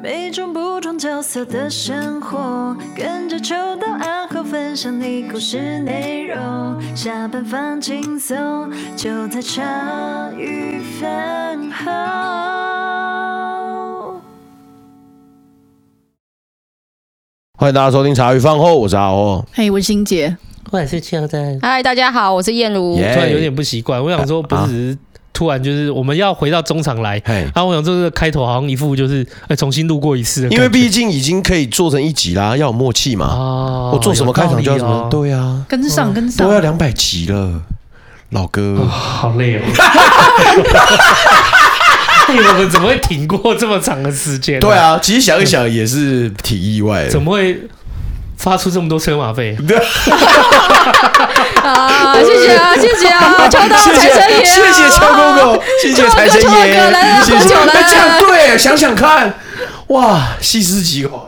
每种不同角色的生活，跟着秋到暗号分享你故事内容。下班放轻松，就在茶余饭后。欢迎大家收听茶余饭后，我是阿欧。嘿，我是欣姐，我也是秋在。嗨，大家好，我是燕如。Yeah 突然有点不习惯，我想说，不是突然就是我们要回到中场来，然后我想这个开头好像一副就是哎重新录过一次，因为毕竟已经可以做成一集啦，要有默契嘛。哦，我做什么开场就要什么，对啊，跟上跟上，都要两百集了，老哥，哦、好累哦。我们怎么会挺过这么长的时间？对啊，其实想一想也是挺意外的，怎么会发出这么多车马费？啊，谢谢啊，谢谢啊，秋到财神爷，谢谢秋哥哥，谢谢财神爷，谢谢。那这样对，想想看，哇，细思极恐。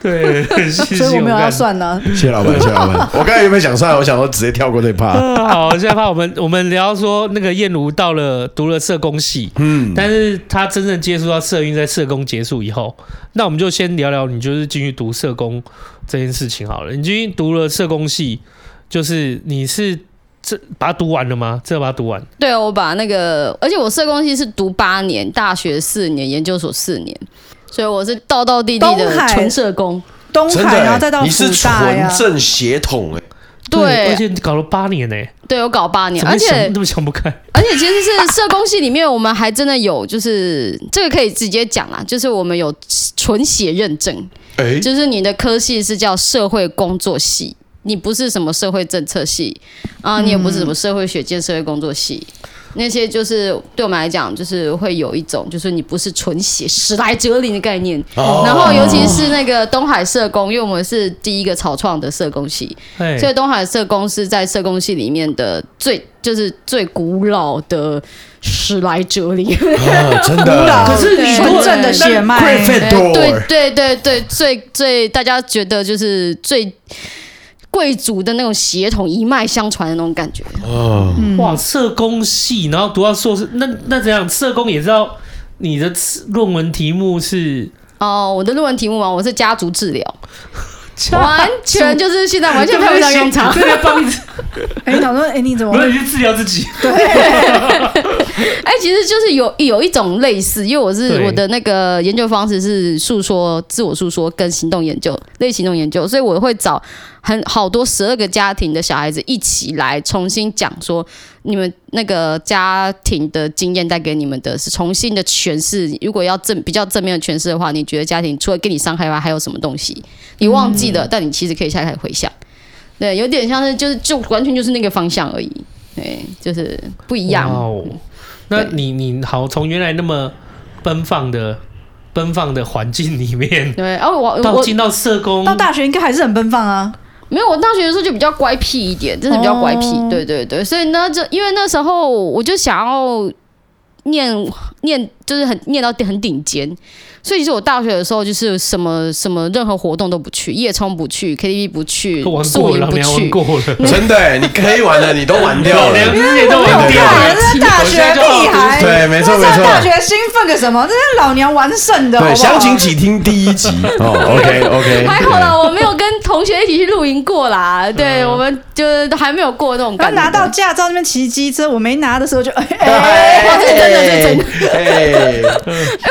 对，所以我没有要算呢。谢谢老板，谢谢老板。我刚才有没有想算？我想说直接跳过这趴。好，现在怕我们我们聊说那个燕如到了读了社工系，嗯，但是他真正接触到社运在社工结束以后，那我们就先聊聊你就是进去读社工这件事情好了。你进去读了社工系，就是你是这把它读完了吗？这把它读完？对，我把那个，而且我社工系是读八年，大学四年，研究所四年。所以我是道道地地的纯社工，东海，然后再到你是纯正血统哎，对，而且你搞了八年呢，对，我搞八年，而且那么想不开，而且其实是社工系里面，我们还真的有，就是这个可以直接讲啦，就是我们有纯血认证，哎，就是你的科系是叫社会工作系，你不是什么社会政策系啊，你也不是什么社会学界社会工作系。那些就是对我们来讲，就是会有一种，就是你不是纯血史莱哲林的概念。哦、然后，尤其是那个东海社工，因为我们是第一个草创的社工系，嘿所以东海社工是在社工系里面的最，就是最古老的史莱哲林。哦、真的，可是纯正的血脉。对对对对，最最大家觉得就是最。贵族的那种血统一脉相传的那种感觉。哦，哇，社工系，然后读到硕士，那那怎样？社工也知道你的论文题目是？哦，我的论文题目嘛，我是家族治疗，完全就是现在完全派不上用场。对，帮你。哎，你想说，哎，你怎么？不是你去治疗自己？对。哎，其实就是有有一种类似，因为我是我的那个研究方式是诉说、自我诉说跟行动研究，类行动研究，所以我会找。很好多十二个家庭的小孩子一起来重新讲说，你们那个家庭的经验带给你们的是重新的诠释。如果要正比较正面的诠释的话，你觉得家庭除了给你伤害外，还有什么东西你忘记了？嗯、但你其实可以下来回想。对，有点像是就是就完全就是那个方向而已。对，就是不一样。哦，那你你好，从原来那么奔放的。奔放的环境里面，对，哦，我我到进到社工，到大学应该还是很奔放啊。没有，我大学的时候就比较乖僻一点，真的比较乖僻。对对对，所以呢，就因为那时候我就想要念念，就是很念到很顶尖。所以其实我大学的时候就是什么什么任何活动都不去，夜冲不去，KTV 不去，宿营不去。真的，你可以玩的你都玩掉了，两年都玩掉了。这是大学屁孩，对，没错没错。大学兴奋个什么？这是老娘玩剩的。对，详情请听第一集。哦，OK OK。还好啦，我没有跟同学一起去露营过啦。对，我们就是还没有过那种感觉。拿到驾照那边骑机车，我没拿的时候就哎，这是真的，是真的。哎，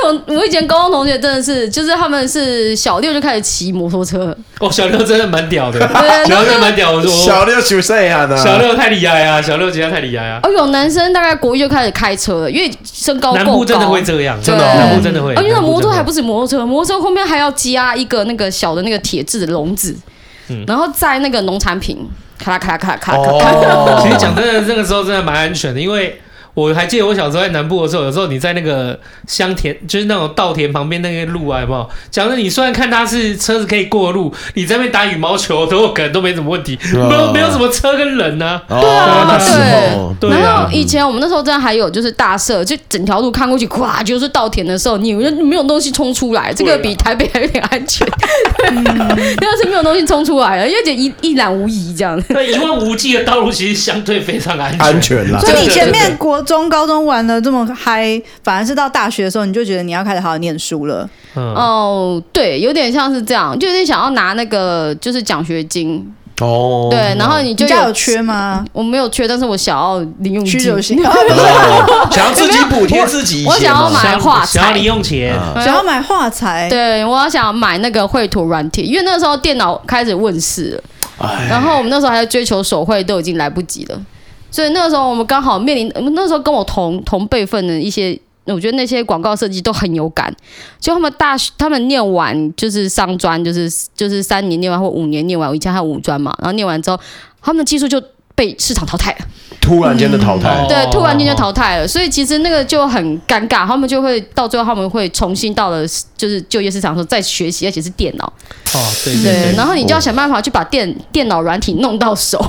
我我以前高中同。而且真的是，就是他们是小六就开始骑摩托车。哦，小六真的蛮屌的，小六真的蛮屌。我说小六九岁啊，小六太厉害啊，小六真的太厉害啊。哦，有男生大概国一就开始开车了，因为身高够高。南部真的会这样，真的，南部真的会。而且摩托还不是摩托车，摩托车后面还要加一个那个小的那个铁质的笼子，然后载那个农产品，咔啦咔啦咔啦咔啦。其实讲真的，那个时候真的蛮安全的，因为。我还记得我小时候在南部的时候，有时候你在那个乡田，就是那种稻田旁边那个路啊，有没有？讲的你虽然看它是车子可以过路，你在那边打羽毛球都可能都没什么问题，没有没有什么车跟人呢。对啊，对。然后以前我们那时候真的还有就是大社，就整条路看过去，咵就是稻田的时候，你没有东西冲出来，这个比台北还有点安全。要是没有东西冲出来了，因为一一览无遗这样。对，一望无际的道路其实相对非常安全。安全啦。所以你前面国中、高中玩的这么嗨，反而是到大学的时候，你就觉得你要开始好好念书了。嗯、哦，对，有点像是这样，就有点想要拿那个就是奖学金。哦，对，然后你就有缺吗？我没有缺，但是我想要零用金，想要自己补贴自己。我想要买画材，想要零用钱，想要买画材。对，我要想买那个绘图软体，因为那时候电脑开始问世了，然后我们那时候还在追求手绘，都已经来不及了。所以那个时候我们刚好面临，那时候跟我同同辈份的一些。我觉得那些广告设计都很有感，就他们大学，他们念完就是商专，就是就是三年念完或五年念完，我以前还有五专嘛，然后念完之后，他们的技术就被市场淘汰了。突然间的淘汰，嗯，对，突然间就淘汰了，所以其实那个就很尴尬，他们就会到最后他们会重新到了就是就业市场的时候再学习，而且是电脑。哦，对对，对，对，然后你就要想办法去把电电脑软体弄到手。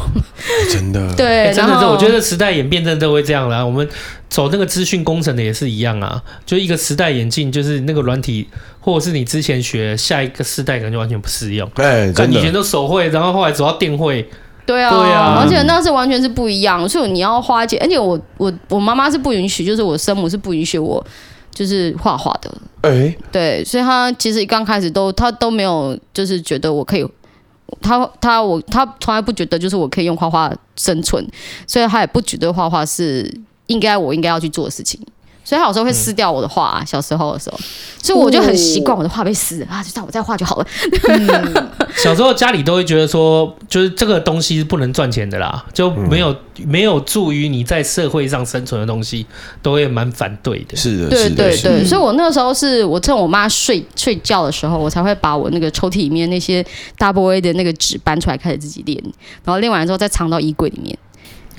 真的，对，真的是，我觉得时代演变真的都会这样啦。我们走那个资讯工程的也是一样啊，就一个时代演进，就是那个软体，或者是你之前学，下一个时代可能就完全不适用。哎，真的，以前都手绘，然后后来走到电绘。对啊，对啊，而且那是完全是不一样，所以你要花钱，而且我我我妈妈是不允许，就是我生母是不允许我就是画画的，哎、欸，对，所以她其实刚开始都她都没有就是觉得我可以，她她我她从来不觉得就是我可以用画画生存，所以她也不觉得画画是应该我应该要去做的事情。所以他有时候会撕掉我的画、啊嗯，小时候的时候，所以我就很习惯我的画被撕啊，就让我再画就好了。嗯、小时候家里都会觉得说，就是这个东西是不能赚钱的啦，就没有、嗯、没有助于你在社会上生存的东西，都会蛮反对的。是的，对对对，对。所以我那个时候是我趁我妈睡睡觉的时候，我才会把我那个抽屉里面那些 Double A 的那个纸搬出来，开始自己练，然后练完之后再藏到衣柜里面。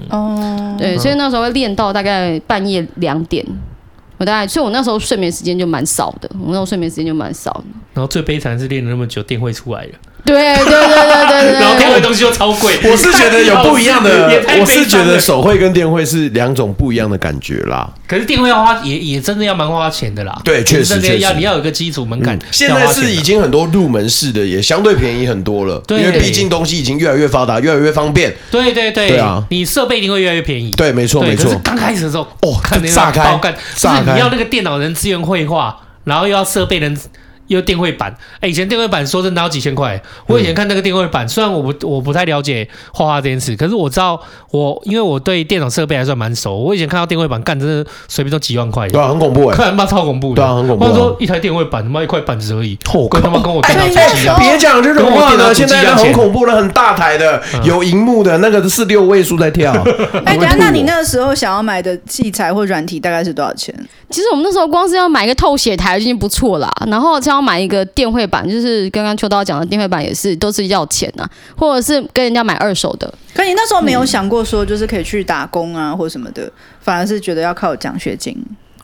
哦、嗯，对，所以那时候会练到大概半夜两点。我大概，所以我那时候睡眠时间就蛮少的。我那时候睡眠时间就蛮少的。然后最悲惨是练了那么久，电会出来了。对对对对对对。然后电绘东西又超贵。我是觉得有不一样的，我是觉得手绘跟电绘是两种不一样的感觉啦。可是电绘要花也也真的要蛮花钱的啦。对，确实确实要你要有个基础门槛、嗯。现在是已经很多入门式的，也相对便宜很多了。对，因为毕竟东西已经越来越发达，越来越方便。对对对。对啊，你设备一定会越来越便宜。对，没错没错。刚开始的时候，哦，看那个爆干，就是你要那个电脑人资源绘画，然后又要设备人。有电绘板，哎、欸，以前电绘板说真的要几千块。我以前看那个电绘板、嗯，虽然我不我不太了解画画这件事，可是我知道我因为我对电脑设备还算蛮熟。我以前看到电绘板干，真的随便都几万块。对啊，很恐怖哎、欸，看他妈超恐怖的。对啊，很恐怖、啊。或者说一台电绘板他妈一块板子而已，我跟他妈跟我电脑主机一样。别讲这种话呢，现在很恐怖的，很大台的，有荧幕的那个是六位数在跳。哎、欸，那你那个时候想要买的器材或软体大概是多少钱？其实我们那时候光是要买一个透写台就已经不错了，然后想要买一个电绘板，就是刚刚秋刀讲的电绘板也是都是要钱呐，或者是跟人家买二手的。可你那时候没有想过说就是可以去打工啊或什么的，反而是觉得要靠奖学金。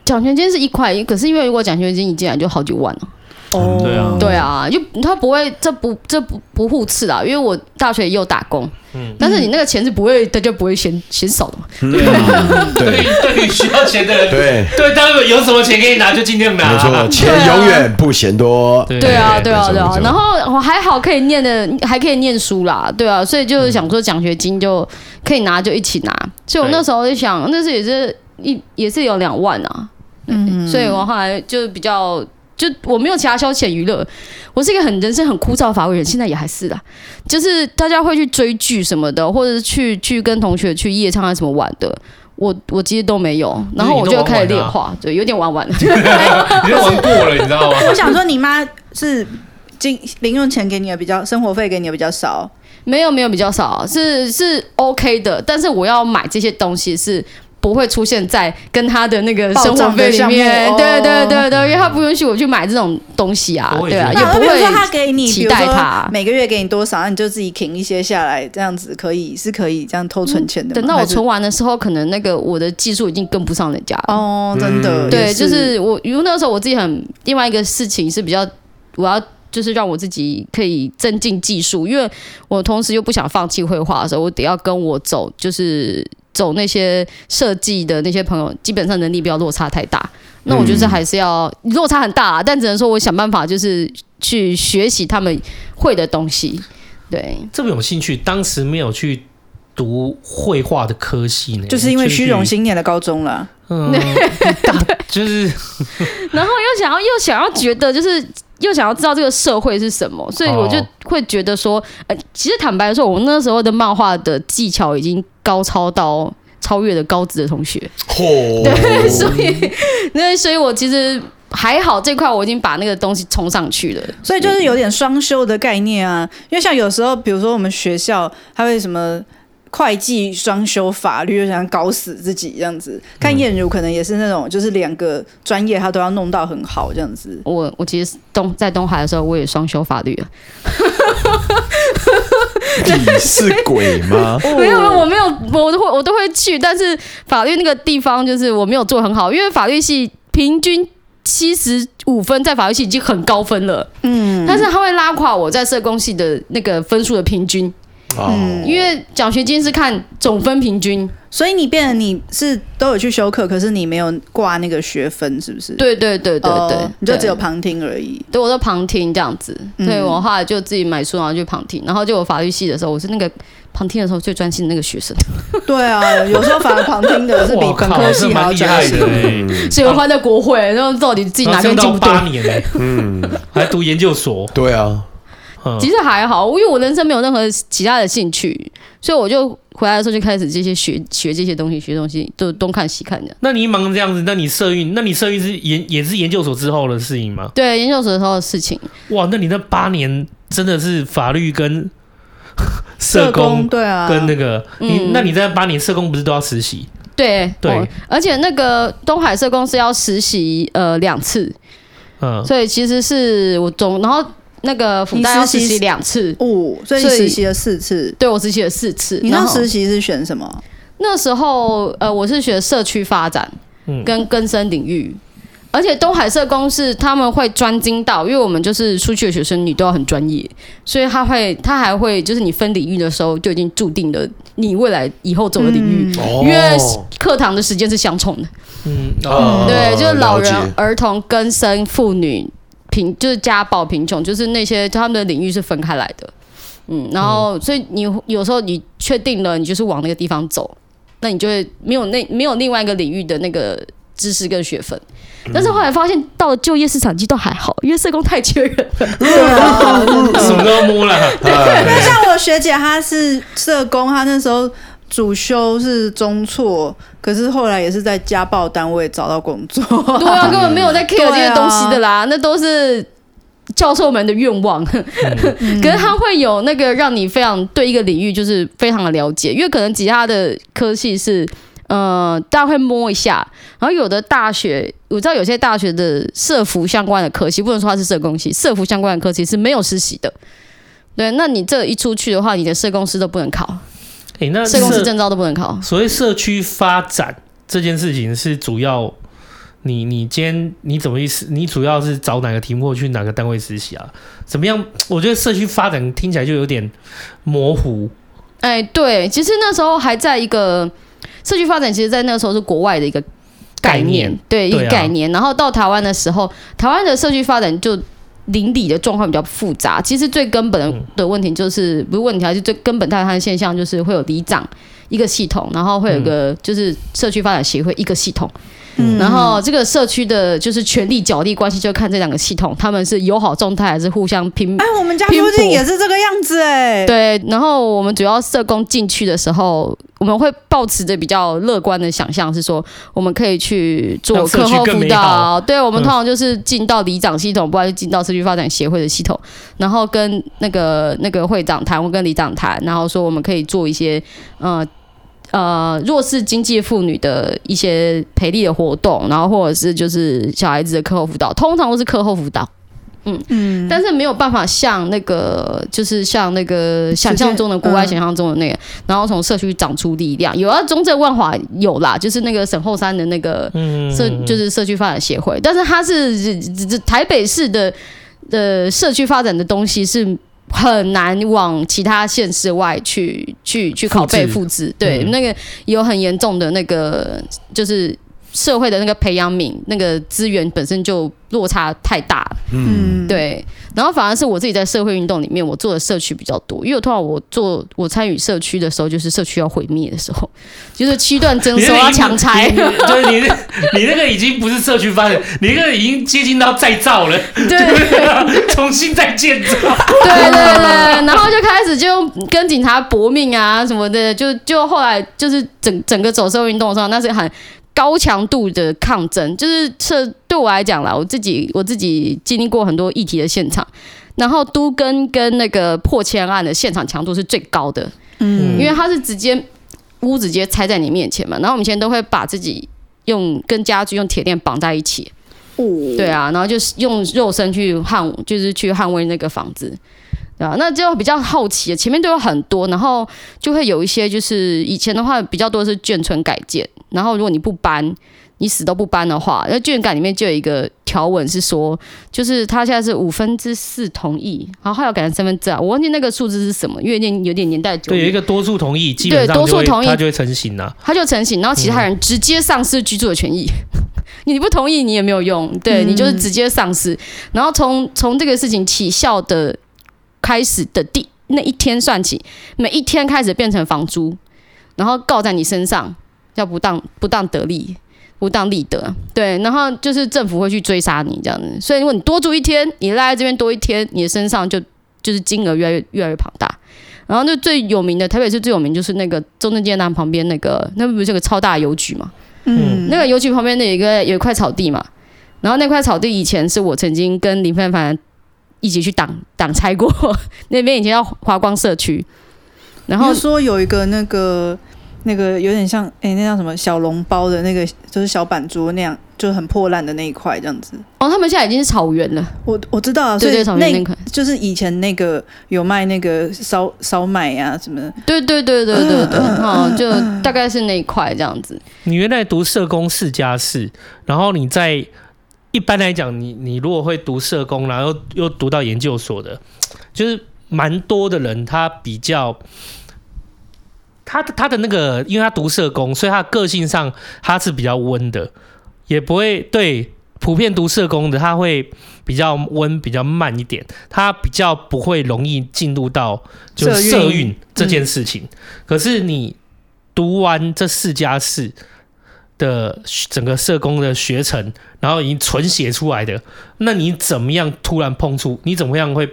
奖学金是一块，可是因为如果奖学金一进来就好几万了。哦，对啊，对啊，就他不会，这不这不不互斥啊，因为我大学也有打工。嗯，但是你那个钱是不会，他就不会嫌嫌少的嘛。对啊，对对，对需要钱的人，对对，当然有什么钱可以拿就尽量拿。没错，钱永远不嫌多。对啊，对啊，对啊。然后我还好可以念的，还可以念书啦，对啊，所以就是想说奖学金就可以拿就一起拿。所以我那时候就想，那时候也是一也是有两万啊。嗯，所以我后来就比较。就我没有其他消遣娱乐，我是一个很人生很枯燥乏味的人，现在也还是啦。就是大家会去追剧什么的，或者是去去跟同学去夜唱啊什么玩的，我我其实都没有。然后我就开始练画，对，有点玩玩。你就玩过了，你知道吗？我想说，你妈是金零用钱给你的比较，生活费给你的比较少。没有没有比较少，是是 OK 的。但是我要买这些东西是。不会出现在跟他的那个生活费里面，对对对对，因为他不允许我去买这种东西啊，对啊，也不会说他给你期待他每个月给你多少，那你就自己停一些下来，这样子可以是可以这样偷存钱的。等到我存完的时候，可能那个我的技术已经跟不上人家了。哦，真的，对，就是我，因为那个时候我自己很另外一个事情是比较，我要就是让我自己可以增进技术，因为我同时又不想放弃绘画的时候，我得要跟我走，就是。走那些设计的那些朋友，基本上能力不要落差太大。那我就是还是要落差很大啊，但只能说我想办法，就是去学习他们会的东西。对，这么有兴趣，当时没有去读绘画的科系呢？就是因为虚荣心念的高中了。嗯，就是，然后又想要又想要觉得就是又想要知道这个社会是什么，所以我就会觉得说，呃，其实坦白说，我那时候的漫画的技巧已经高超到超越了高职的同学。嚯！对，所以那所以我其实。还好这块我已经把那个东西冲上去了，所以就是有点双修的概念啊。因为像有时候，比如说我们学校，他会什么会计双修法律，就想搞死自己这样子。看燕如可能也是那种，就是两个专业他都要弄到很好这样子。我我其实东在东海的时候，我也双修法律啊。你是鬼吗？没有，我没有，我都会我都会去，但是法律那个地方就是我没有做很好，因为法律系平均。七十五分在法律系已经很高分了，嗯，但是他会拉垮我在社工系的那个分数的平均，嗯，因为奖学金是看总分平均，所以你变成你是都有去修课，可是你没有挂那个学分，是不是？对对对对对，你就只有旁听而已。对，我都旁听这样子，所以我后来就自己买书，然后就旁听，然后就我法律系的时候，我是那个。旁听的时候最专心的那个学生，对啊，有时候反而旁听的是比本科系还要专心。所以我还在国会，然后到底自己哪边进不对？八年嘞，嗯，还读研究所。对啊，其实还好，因为我人生没有任何其他的兴趣，所以我就回来的时候就开始这些学学这些东西，学东西就东看西看的。那你忙这样子，那你社运，那你社运是研也是研究所之后的事情吗？对，研究所之后的事情。哇，那你那八年真的是法律跟。社工对啊，跟那个你，那你在八年社工不是都要实习？对对、哦，而且那个东海社工是要实习呃两次，嗯，所以其实是我总，然后那个福大要实习两次，哦，所以你实习了四次，对我实习了四次。你那实习是选什么？那时候呃，我是学社区发展跟更生领域。而且东海社工是他们会专精到，因为我们就是出去的学生，你都要很专业，所以他会，他还会就是你分领域的时候就已经注定了你未来以后走的领域，嗯、因为课堂的时间是相冲的。嗯，哦、对，就是老人、解儿童、更生、妇女、贫，就是家暴、贫穷，就是那些他们的领域是分开来的。嗯，然后所以你有时候你确定了，你就是往那个地方走，那你就会没有那没有另外一个领域的那个知识跟学分。但是后来发现，到了就业市场，其实都还好，因为社工太缺人了，什么都要摸了。对，那像我学姐，她是社工，她那时候主修是中辍，可是后来也是在家暴单位找到工作。对啊，根本没有在 care 这些东西的啦，那都是教授们的愿望。可是他会有那个让你非常对一个领域就是非常的了解，因为可能其他的科系是。呃，大家会摸一下，然后有的大学，我知道有些大学的社服相关的科系，不能说它是社工系，社服相关的科系是没有实习的。对，那你这一出去的话，你的社工师都不能考，哎、欸，那社工师证照都不能考。所谓社区发展这件事情是主要，你你今天你怎么意思？你主要是找哪个题目去哪个单位实习啊？怎么样？我觉得社区发展听起来就有点模糊。哎、欸，对，其实那时候还在一个。社区发展其实，在那个时候是国外的一个概念，概念对，一个概念。然后到台湾的时候，台湾的社区发展就邻里的状况比较复杂。其实最根本的问题就是，不是问题，还是最根本大的现象，就是会有里长一个系统，然后会有一个就是社区发展协会一个系统。嗯，然后这个社区的就是权力角力关系，就看这两个系统，他们是友好状态还是互相拼？哎，我们家附近也是这个样子哎。对，然后我们主要社工进去的时候，我们会抱持着比较乐观的想象，是说我们可以去做课后辅导。对，我们通常就是进到里长系统，不然就进到社区发展协会的系统，然后跟那个那个会长谈，或跟里长谈，然后说我们可以做一些呃。呃，弱势经济妇女的一些培力的活动，然后或者是就是小孩子的课后辅导，通常都是课后辅导，嗯嗯，但是没有办法像那个，就是像那个想象中的国外想象中的那个，然后从社区长出力量。有啊，中正万华有啦，就是那个沈后山的那个社，就是社区发展协会，但是它是台北市的的社区发展的东西是。很难往其他县市外去去去拷贝复制，对，嗯、那个有很严重的那个就是社会的那个培养皿，那个资源本身就落差太大。嗯，对。然后反而是我自己在社会运动里面，我做的社区比较多。因为我通常我做我参与社区的时候，就是社区要毁灭的时候，就是区段征收要强拆。就是你你那个已经不是社区发展，你那个已经接近到再造了，对，重新再建造。对对对，然后就开始就跟警察搏命啊什么的，就就后来就是整整个走社会运动的时候，那是很。高强度的抗争，就是这对我来讲啦，我自己我自己经历过很多议题的现场，然后都跟跟那个破迁案的现场强度是最高的，嗯，因为它是直接屋子直接拆在你面前嘛，然后我们以前都会把自己用跟家具用铁链绑在一起，哦，对啊，然后就是用肉身去捍，就是去捍卫那个房子。啊，那就比较好奇，前面都有很多，然后就会有一些，就是以前的话比较多是眷村改建，然后如果你不搬，你死都不搬的话，那眷改里面就有一个条文是说，就是他现在是五分之四同意，然后还要改成三分之二，我忘记那个数字是什么，因为有点有点年代久。对，有一个多数同意，基本上对多数同意，他就会成型了，他就成型，然后其他人直接丧失居住的权益，嗯、你不同意你也没有用，对你就是直接丧失，然后从从这个事情起效的。开始的第那一天算起，每一天开始变成房租，然后告在你身上，叫不当不当得利，不当利得，对，然后就是政府会去追杀你这样子。所以如果你多住一天，你赖在这边多一天，你的身上就就是金额越来越越来越庞大。然后那最有名的台北市最有名就是那个中正纪念堂旁边那个，那不是个超大邮局嘛？嗯，那个邮局旁边那有一个有一块草地嘛，然后那块草地以前是我曾经跟林非凡。一起去挡挡拆过，那边以前叫华光社区，然后说有一个那个那个有点像哎、欸，那叫什么小笼包的那个，就是小板桌那样，就是很破烂的那一块这样子。哦，他们现在已经是草原了。我我知道啊，所以对草原，那块就是以前那个有卖那个烧烧麦呀什么的。对对对对对对，哦，就大概是那一块这样子。你原来读社工世家四，然后你在。一般来讲，你你如果会读社工，然后又又读到研究所的，就是蛮多的人，他比较他的他的那个，因为他读社工，所以他个性上他是比较温的，也不会对普遍读社工的，他会比较温，比较慢一点，他比较不会容易进入到就社运这件事情。嗯、可是你读完这四加四。的整个社工的学程，然后已经纯写出来的，那你怎么样突然碰触？你怎么样会？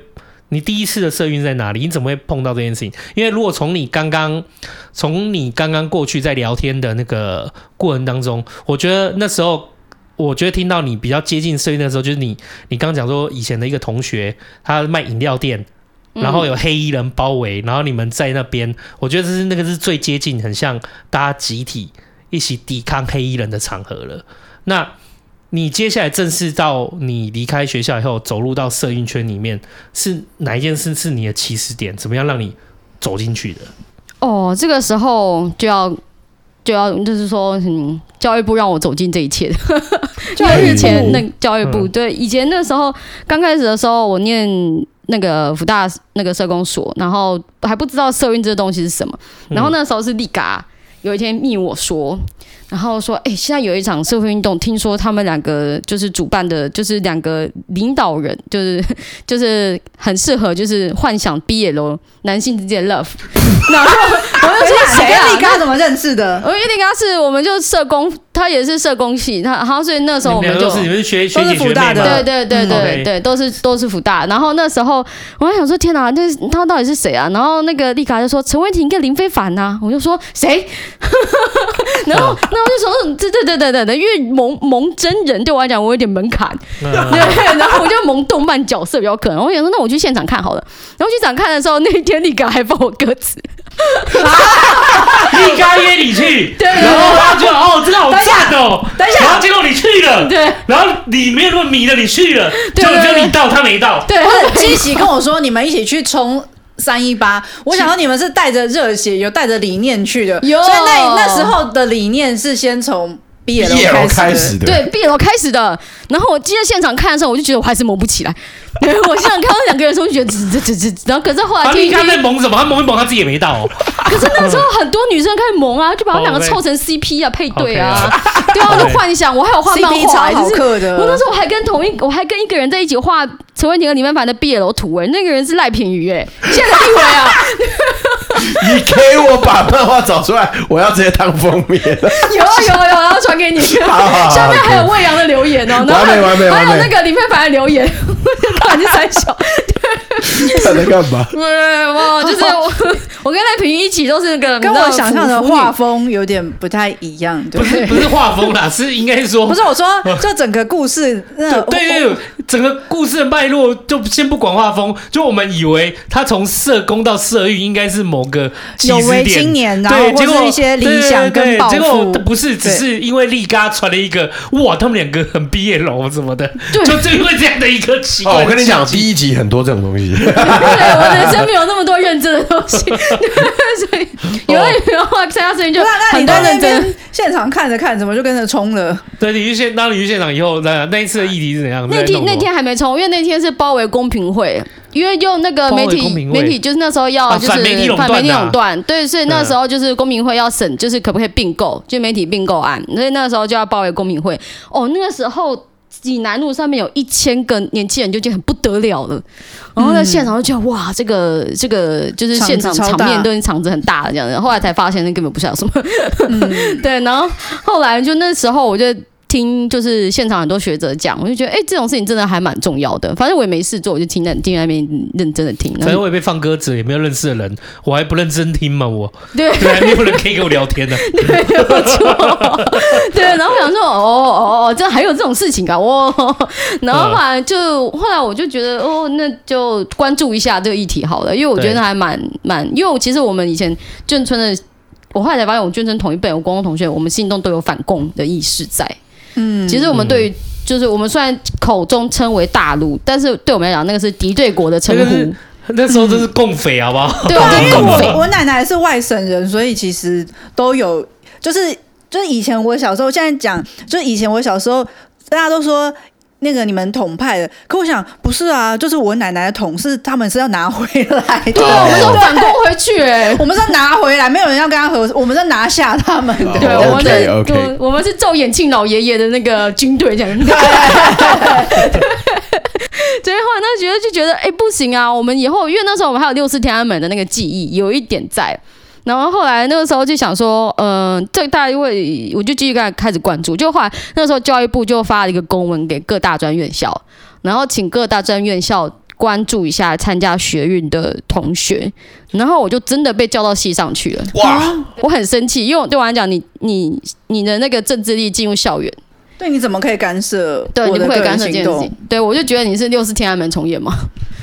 你第一次的社运在哪里？你怎么会碰到这件事情？因为如果从你刚刚从你刚刚过去在聊天的那个过程当中，我觉得那时候，我觉得听到你比较接近社运的时候，就是你你刚刚讲说以前的一个同学，他卖饮料店，然后有黑衣人包围，然后你们在那边，我觉得这是那个是最接近，很像大家集体。一起抵抗黑衣人的场合了。那你接下来正式到你离开学校以后，走入到社运圈里面，是哪一件事是你的起始点？怎么样让你走进去的？哦，这个时候就要就要就是说，嗯，教育部让我走进这一切。教育前那教育部、嗯、对以前那时候刚开始的时候，我念那个福大那个社工所，然后还不知道社运这个东西是什么。然后那时候是立嘎。有一天密我说，然后说，哎、欸，现在有一场社会运动，听说他们两个就是主办的，就是两个领导人，就是 就是很适合，就是幻想 BL 男性之间的 love。然后 我就说谁啊？你跟他怎么认识的？我跟你他是我们就社工，他也是社工系，他好像所以那时候我们就都是你们学学姐学大的，对对对对、嗯、对，都是都是福大。然后那时候我还想说，天哪，那他到底是谁啊？然后那个丽卡就说陈伟霆跟林非凡呐，我就说谁？然后，那我就说，对对对对对对，因为萌萌真人对我来讲，我有点门槛，对。然后我就萌动漫角色比较可能。我想说，那我去现场看好了。然后去现场看的时候，那一天立嘎还放我鸽子，立嘎约你去，对。然后他就哦，这个好赞哦，等一下。然后结果你去了，对。然后你没有那么迷的，你去了，就只有你到，他没到。对，积极跟我说，你们一起去冲。三一八，我想说你们是带着热血，有带着理念去的，所以那那时候的理念是先从 BL 开始的，对 BL 开始的。然后我记得现场看的时候，我就觉得我还是蒙不起来。我现场看到两个人的时候，就觉得这这这这，然后可是后来，他一看在蒙什么？他蒙一蒙，他自己也没到。可是那时候很多女生开始蒙啊，就把他们两个凑成 CP 啊，配对啊，对啊，就幻想。我还有画漫画，好课的。我那时候我还跟同一，我还跟一个人在一起画陈文婷和李曼凡的毕业楼图，哎，那个人是赖品妤，哎，现在地位啊。你给我把漫画找出来，我要直接当封面。有啊有啊有，然后传给你。下面还有魏阳的留言哦，然后还有那个李佩凡的留言，看你三小。他在干嘛？哇，就是 我，我跟赖品妤一起都是那个，跟我想象的画风有点不太一样，对不是不是画风啦，是应该说不是我说，就整个故事，对对对，整个故事的脉络就先不管画风，就我们以为他从社工到社运应该是某个有为青年，然后结果一些理想跟抱负，结果不是，只是因为立嘎传了一个哇，他们两个很毕业楼什么的，就就因为这样的一个奇怪。我跟你讲，第一集很多这种东西。对，我人生没有那么多认真的东西，所以有的有的话，参加事情就很多认真。现场看着看，怎么就跟着冲了？对，你去现当你去现场以后，那那一次的议题是怎样？那天那天还没冲，因为那天是包围公平会，因为用那个媒体媒体就是那时候要就是反媒体垄断，对，所以那时候就是公民会要审，就是可不可以并购，就媒体并购案，所以那时候就要包围公民会。哦，那个时候。济南路上面有一千个年轻人，就觉得很不得了了。然后在现场就觉得哇，这个这个就是现场场面都已经场子很大了这样子。后来才发现那根本不晓得什么。嗯、对，然后后来就那时候我就。听就是现场很多学者讲，我就觉得哎、欸，这种事情真的还蛮重要的。反正我也没事做，我就听在听在那边认真的听。反正我也被放鸽子，也没有认识的人，我还不认真听嘛。我对对，没有人可以跟我聊天的。对，没有错。对，然后我想说，哦哦哦，这还有这种事情啊！哦，然后后来就后来我就觉得，哦，那就关注一下这个议题好了，因为我觉得还蛮蛮，因为其实我们以前眷村的，我后来才发现，我眷村同一辈，我高中同学，我们心中都有反共的意识在。嗯，其实我们对于就是我们虽然口中称为大陆，但是对我们来讲，那个是敌对国的称呼。那时候真是共匪，好不好？对，因为我。我奶奶是外省人，所以其实都有，就是就是以前我小时候，现在讲，就是以前我小时候，大家都说。那个你们统派的，可我想不是啊，就是我奶奶的统是他们是要拿回来的，对，我们都反攻回去，哎，我们是 拿回来，没有人要跟他合，我们是拿下他们的，对，我们是，我们是赵延庆老爷爷的那个军队这样，对，最后那觉得就觉得，哎，不行啊，我们以后，因为那时候我们还有六四天安门的那个记忆，有一点在。然后后来那个时候就想说，嗯、呃，这大家因为我就继续开开始关注，就后来那个时候教育部就发了一个公文给各大专院校，然后请各大专院校关注一下参加学运的同学，然后我就真的被叫到系上去了。哇！我很生气，因为对我来讲，你你你的那个政治力进入校园。对，你怎么可以干涉？对，你不可以干涉这件事情。对，我就觉得你是六四天安门重演嘛。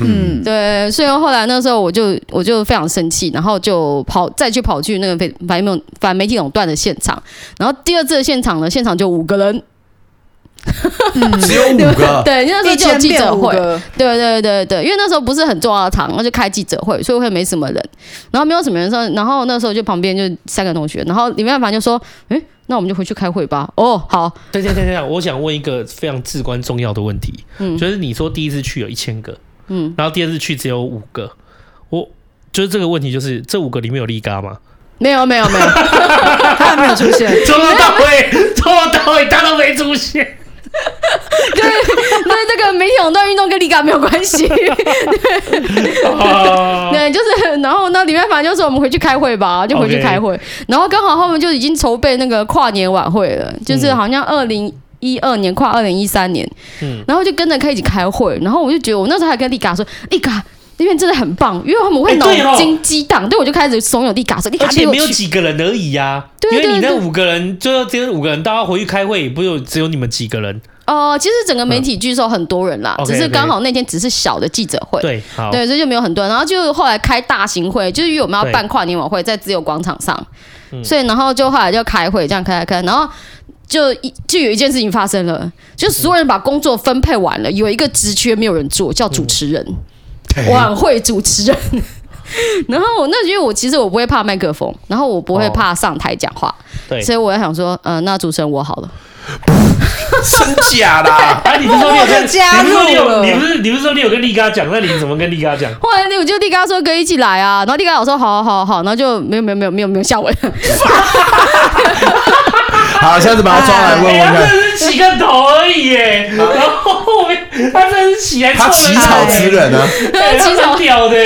嗯，对。所以后来那时候我就我就非常生气，然后就跑再去跑去那个反反反媒体垄断的现场。然后第二次的现场呢，现场就五个人，嗯、只有五个。对，那时候就有记者会。对对对对，因为那时候不是很重要的场，那就开记者会，所以会没什么人。然后没有什么人说，然后那时候就旁边就三个同学，然后李妙凡就说：“哎。”那我们就回去开会吧。哦，好。对对对对，我想问一个非常至关重要的问题，嗯，就是你说第一次去有一千个，嗯，然后第二次去只有五个，我就是这个问题，就是这五个里面有立嘎吗？没有，没有，没有，他还没有出现，从头到尾，从头到尾他都没出现。对，那这个媒体垄断运动跟立嘎没有关系。对，哦、对，就是，然后那，里面反正就是我们回去开会吧，就回去开会。然后刚好他们就已经筹备那个跨年晚会了，就是好像二零一二年跨二零一三年，嗯，然后就跟着开一起开会。然后我就觉得，我那时候还跟立嘎说，立嘎那边真的很棒，因为他们会脑筋激荡。对，我就开始怂恿地嘎说，立嘎而且没有几个人而已呀、因为你那五个人，最后这五个人，大家回去开会，不就只有你们几个人。哦、呃，其实整个媒体聚首很多人啦，嗯、只是刚好那天只是小的记者会，对，对，所以就没有很多人。然后就后来开大型会，就是因为我们要办跨年晚会在自由广场上，所以然后就后来就开会，这样开开开，然后就一就有一件事情发生了，就所有人把工作分配完了，有一个职缺没有人做，叫主持人，嗯、晚会主持人。然后那因为我其实我不会怕麦克风，然后我不会怕上台讲话，对，所以我在想说，嗯、呃，那主持人我好了。真假的？哎，你不是说你有跟加入了你不是你不是说你有跟力嘎讲？那你怎么跟力嘎讲？后来我就力嘎说可以一起来啊，然后力嘎我说好好好，然后就没有没有没有没有没有下文。好，下次把他抓来问问看。他只是起个头而已耶，然后后面他真是起来，他起草之人啊，起草屌的，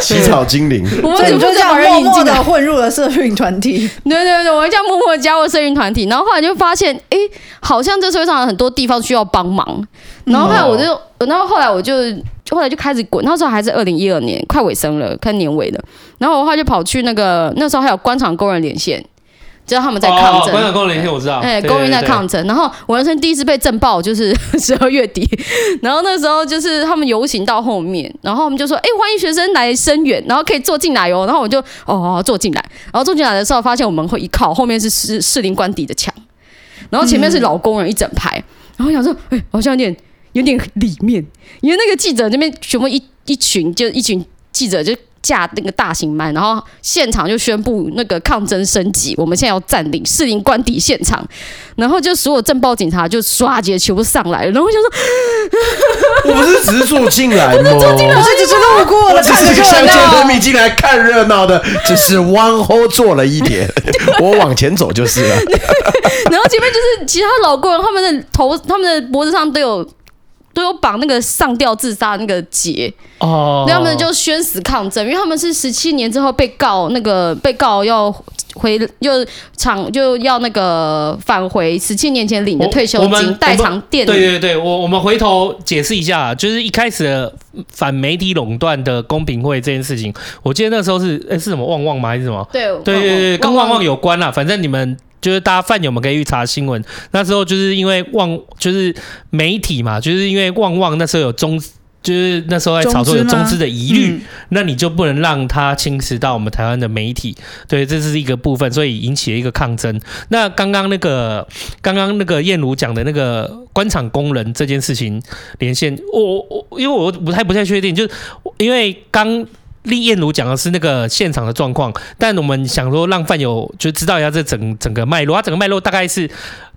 起草精灵。我们就这样默默的混入了社运团体。对对对，我们这样默默加入社运团体，然后后来就发现，哎，好像这社会上有很多地方需要帮忙。然后后来我就，然后后来我就，后来就开始滚。那时候还是二零一二年，快尾声了，快年尾了。然后我后来就跑去那个，那时候还有官场工人连线。知道他们在抗争，官场工人连线我知道，哎，工人在抗争。然后我人生第一次被震爆，就是 十二月底，然后那时候就是他们游行到后面，然后我们就说，哎，欢迎学生来声援，然后可以坐进来哦。然后我就哦坐进来，然后坐进来的时候发现我们会一靠后面是士士林官邸的墙，然后前面是老工人一整排，然后我想说，哎，好像有点有点里面，因为那个记者那边全部一一群就一群记者就。架那个大型麦，然后现场就宣布那个抗争升级，我们现在要占领士林官邸现场，然后就所有政报警察就刷节全部上来了，然后我想说，我不是只是坐进来吗？我坐进来，我是只是路过的，我只是乡间人民进来看热闹的，只是往后坐了一点，我往前走就是了。然后前面就是其他老工人，他们的头、他们的脖子上都有。都有绑那个上吊自杀那个结哦，那他们就宣誓抗争，因为他们是十七年之后被告，那个被告要回又厂就要那个返回十七年前领的退休金代偿垫。对对对，我我们回头解释一下，就是一开始的反媒体垄断的公平会这件事情，我记得那时候是诶是什么旺旺吗还是什么？对对对对，跟旺旺有关啦，反正你们。就是大家饭友们可以去查新闻，那时候就是因为旺，就是媒体嘛，就是因为旺旺那时候有中，就是那时候在炒作有中资的疑虑，嗯、那你就不能让它侵蚀到我们台湾的媒体，对，这是一个部分，所以引起了一个抗争。那刚刚那个刚刚那个燕如讲的那个官场工人这件事情连线，我我因为我不太不太确定，就是因为刚。立燕如讲的是那个现场的状况，但我们想说让范友就知道一下这整整个脉络，它整个脉络大概是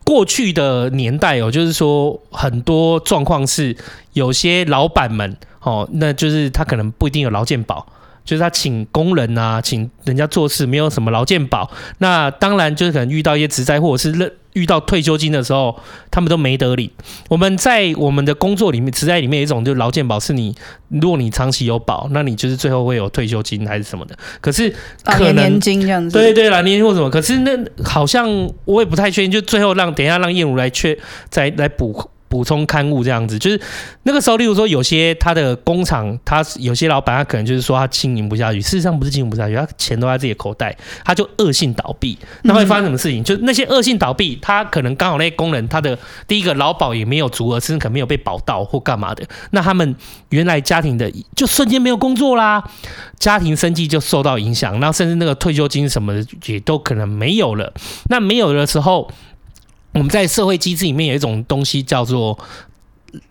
过去的年代哦，就是说很多状况是有些老板们哦，那就是他可能不一定有劳健保。就是他请工人啊，请人家做事，没有什么劳健保。那当然就是可能遇到一些职灾，或者是遇到退休金的时候，他们都没得领。我们在我们的工作里面，职灾里面有一种就是劳健保，是你如果你长期有保，那你就是最后会有退休金还是什么的。可是可能年金这样子，对对啦，年金或什么。可是那好像我也不太确定，就最后让等一下让燕如来确再来补。补充刊物这样子，就是那个时候，例如说有些他的工厂，他有些老板，他可能就是说他经营不下去，事实上不是经营不下去，他钱都在自己的口袋，他就恶性倒闭。那会发生什么事情？嗯、就那些恶性倒闭，他可能刚好那些工人，他的第一个劳保也没有足额，甚至可能没有被保到或干嘛的，那他们原来家庭的就瞬间没有工作啦，家庭生计就受到影响，然后甚至那个退休金什么的也都可能没有了。那没有的时候。我们在社会机制里面有一种东西叫做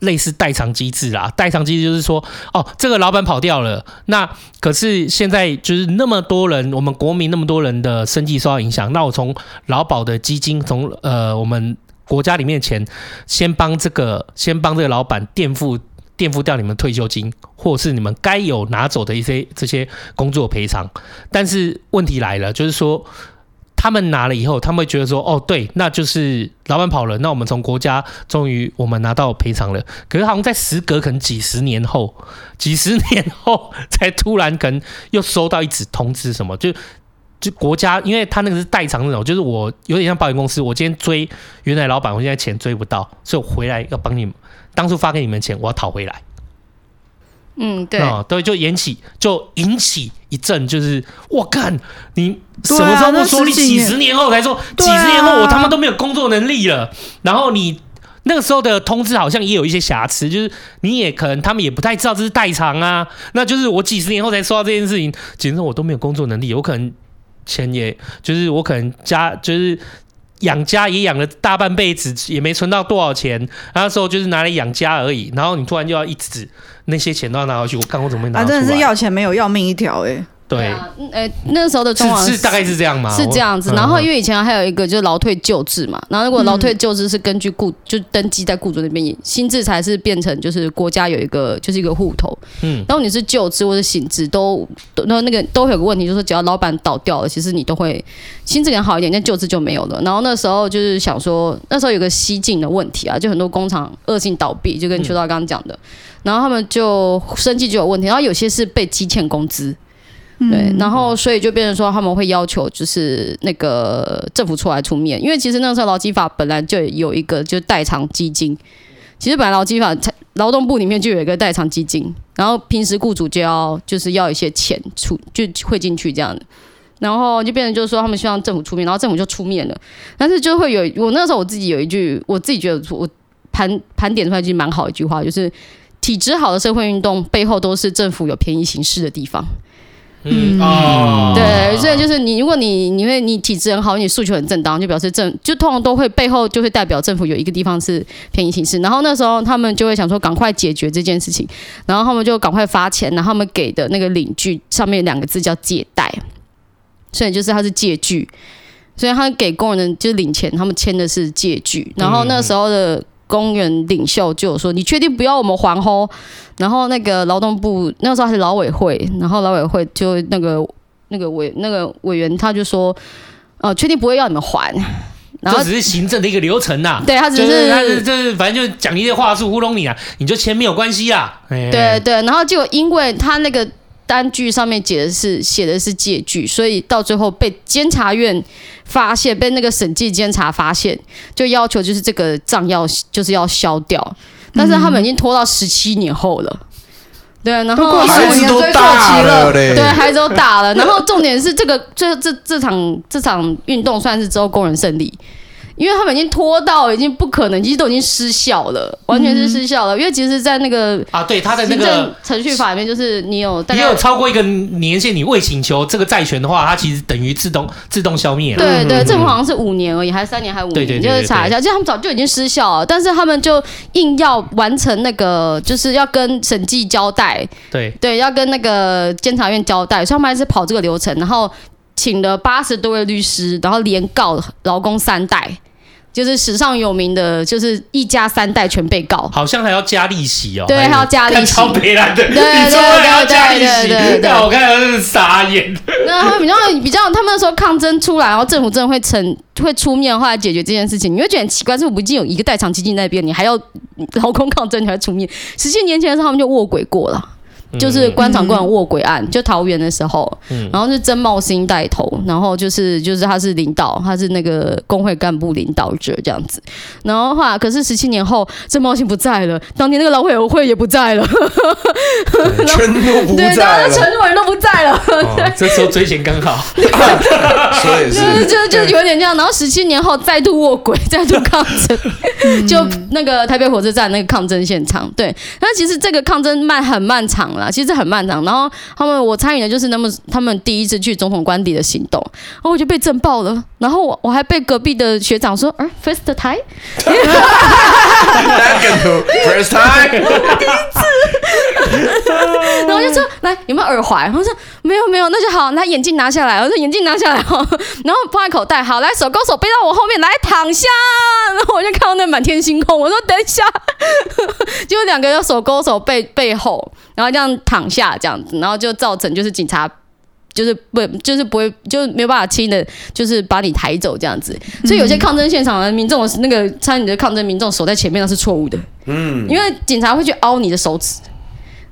类似代偿机制啦。代偿机制就是说，哦，这个老板跑掉了，那可是现在就是那么多人，我们国民那么多人的生计受到影响，那我从劳保的基金，从呃我们国家里面的钱，先帮这个先帮这个老板垫付垫付掉你们退休金，或是你们该有拿走的一些这些工作赔偿。但是问题来了，就是说。他们拿了以后，他们会觉得说：“哦，对，那就是老板跑了，那我们从国家终于我们拿到赔偿了。可是好像在时隔可能几十年后，几十年后才突然可能又收到一纸通知，什么就 就国家，因为他那个是代偿那种，就是我有点像保险公司，我今天追原来老板，我现在钱追不到，所以我回来要帮你们，当初发给你们钱，我要讨回来。”嗯，对，啊，对，就引起就引起一阵，就是我干，你什么时候不说？你几十年后才说，几十年后我他妈都没有工作能力了。然后你那个时候的通知好像也有一些瑕疵，就是你也可能他们也不太知道这是代偿啊。那就是我几十年后才收到这件事情，简直我都没有工作能力，我可能钱也就是我可能家就是。养家也养了大半辈子，也没存到多少钱，那时候就是拿来养家而已。然后你突然就要一直那些钱都要拿回去，我看我怎么会拿？啊，真的是要钱没有要命一条哎、欸。对，呃，那时候的状况是大概是这样吗？是这样子。然后因为以前还有一个就是劳退救治嘛，然后如果劳退救治是根据雇就登记在雇主那边，新制才是变成就是国家有一个就是一个户头。嗯，然后你是旧制或者新制都都那个都会有个问题，就是只要老板倒掉了，其实你都会新制可能好一点，但旧制就没有了。然后那时候就是想说，那时候有个西进的问题啊，就很多工厂恶性倒闭，就跟邱导刚刚讲的，然后他们就生计就有问题，然后有些是被积欠工资。对，然后所以就变成说他们会要求就是那个政府出来出面，因为其实那个时候劳基法本来就有一个就是代偿基金，其实本来劳基法劳动部里面就有一个代偿基金，然后平时雇主就要就是要一些钱出就汇进去这样的，然后就变成就是说他们希望政府出面，然后政府就出面了，但是就会有我那时候我自己有一句我自己觉得我盘盘点出来一句蛮好一句话，就是体质好的社会运动背后都是政府有便宜行事的地方。嗯哦，对，所以就是你，如果你你会你体质很好，你诉求很正当，就表示政就通常都会背后就会代表政府有一个地方是便宜行事，然后那时候他们就会想说赶快解决这件事情，然后他们就赶快发钱，然后他们给的那个领据上面两个字叫借贷，所以就是他是借据，所以他给工人就是领钱，他们签的是借据，然后那时候的。工人领袖就有说：“你确定不要我们还吼？”然后那个劳动部那时候还是劳委会，然后劳委会就那个那个委那个委员他就说：“哦、呃，确定不会要你们还。”然后这只是行政的一个流程呐、啊。对他只是，就是、他是就是反正就讲一些话术糊弄你啊，你就签没有关系啊。对对，然后就因为他那个。单据上面写的是写的是借据，所以到最后被监察院发现，被那个审计监察发现，就要求就是这个账要就是要消掉，但是他们已经拖到十七年后了，对，然后孩子都大了，对，孩子都大了，然后重点是这个这这这场这场运动算是之后工人胜利。因为他们已经拖到已经不可能，其实都已经失效了，完全是失效了。嗯、因为其实，在那个啊，对他的那个程序法里面，就是你有你有超过一个年限，你未请求这个债权的话，它其实等于自动自动消灭了。对对，这好像是五年而已，还是三年，还是五年？就是查一下，就他们早就已经失效了，但是他们就硬要完成那个，就是要跟审计交代，对对，要跟那个监察院交代，所以他们还是跑这个流程，然后请了八十多位律师，然后连告劳工三代。就是史上有名的，就是一家三代全被告，好像还要加利息哦。对，还要加利息。超赔来的，对对对对对对。我看到是傻眼。那他们比较比较，他们那时候抗争出来，然后政府真的会成会出面，后来解决这件事情。你会觉得很奇怪，是不是已经有一个代偿基金在那边，你还要劳工抗争，你还出面？十七年前的时候，他们就卧轨过了。就是官场工人卧轨案，就桃园的时候，然后是曾茂兴带头，然后就是就是他是领导，他是那个工会干部领导者这样子，然后话可是十七年后，曾茂兴不在了，当年那个劳委会也不在了，全都不在了，对，当时全部人都不在了，哦、这时候追钱刚好，所以是。就就就有点这样，然后十七年后再度卧轨，再度抗争，就那个台北火车站那个抗争现场，对，那其实这个抗争漫很漫长了。其实很漫长，然后他们我参与的就是那么他们第一次去总统官邸的行动，然后我就被震爆了，然后我我还被隔壁的学长说，嗯，first time，first time，第一次，然后我就说，来有没有耳环？我说没有没有，那就好，拿眼镜拿下来，我说眼镜拿下来，然后放在口袋，好，来手勾手背到我后面来躺下，然后我就看到那满天星空，我说等一下，就两个要手勾手背背后。然后这样躺下，这样子，然后就造成就是警察，就是不就是不会就没有办法轻易的，就是把你抬走这样子。所以有些抗争现场的民众，那个参与的抗争民众守在前面那是错误的，嗯，因为警察会去凹你的手指，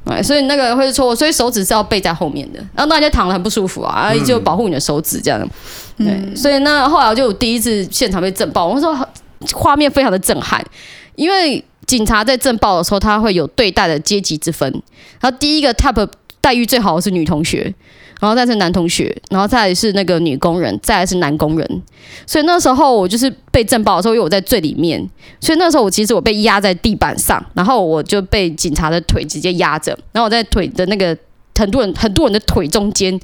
哎，所以那个会是错误，所以手指是要背在后面的。然后大家躺得很不舒服啊，就保护你的手指这样。对，所以那后来我就第一次现场被震爆，我说画面非常的震撼，因为。警察在震爆的时候，他会有对待的阶级之分。然后第一个 top 待遇最好的是女同学，然后再是男同学，然后再是那个女工人，再来是男工人。所以那时候我就是被震爆的时候，因为我在最里面，所以那时候我其实我被压在地板上，然后我就被警察的腿直接压着，然后我在腿的那个。很多人很多人的腿中间，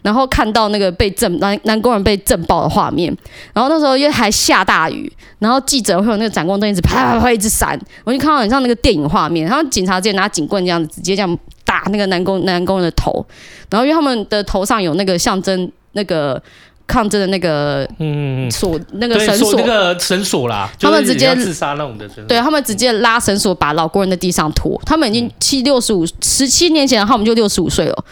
然后看到那个被震男男工人被震爆的画面，然后那时候因为还下大雨，然后记者会有那个闪光灯一直啪啪啪一直闪，我就看到很像那个电影画面，然后警察直接拿警棍这样子直接这样打打那个男工男工人的头，然后因为他们的头上有那个象征那个抗争的那个嗯锁那个绳索。那个绳索啦，他们直接自杀那种的，对他们直接拉绳索把老工人的地上拖，他们已经七六十五十七年前，然后我们就六十五岁了，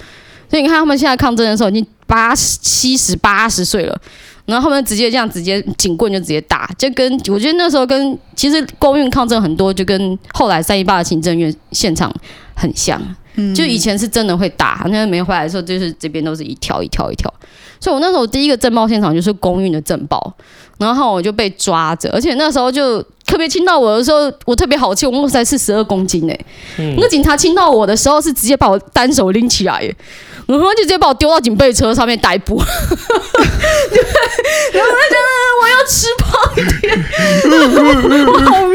所以你看他们现在抗争的时候已经八十七十八十岁了。然后他们直接这样，直接警棍就直接打，就跟我觉得那时候跟其实公运抗争很多，就跟后来三一八的行政院现场很像。嗯，就以前是真的会打，那没回来的时候，就是这边都是一条一条一条。所以我那时候第一个震爆现场就是公运的震爆，然后我就被抓着，而且那时候就特别亲到我的时候，我特别好气，我才四十二公斤哎、欸，嗯、那警察亲到我的时候是直接把我单手拎起来、欸。然后就直接把我丢到警备车上面逮捕，然后他讲我要吃胖一点，我好弱，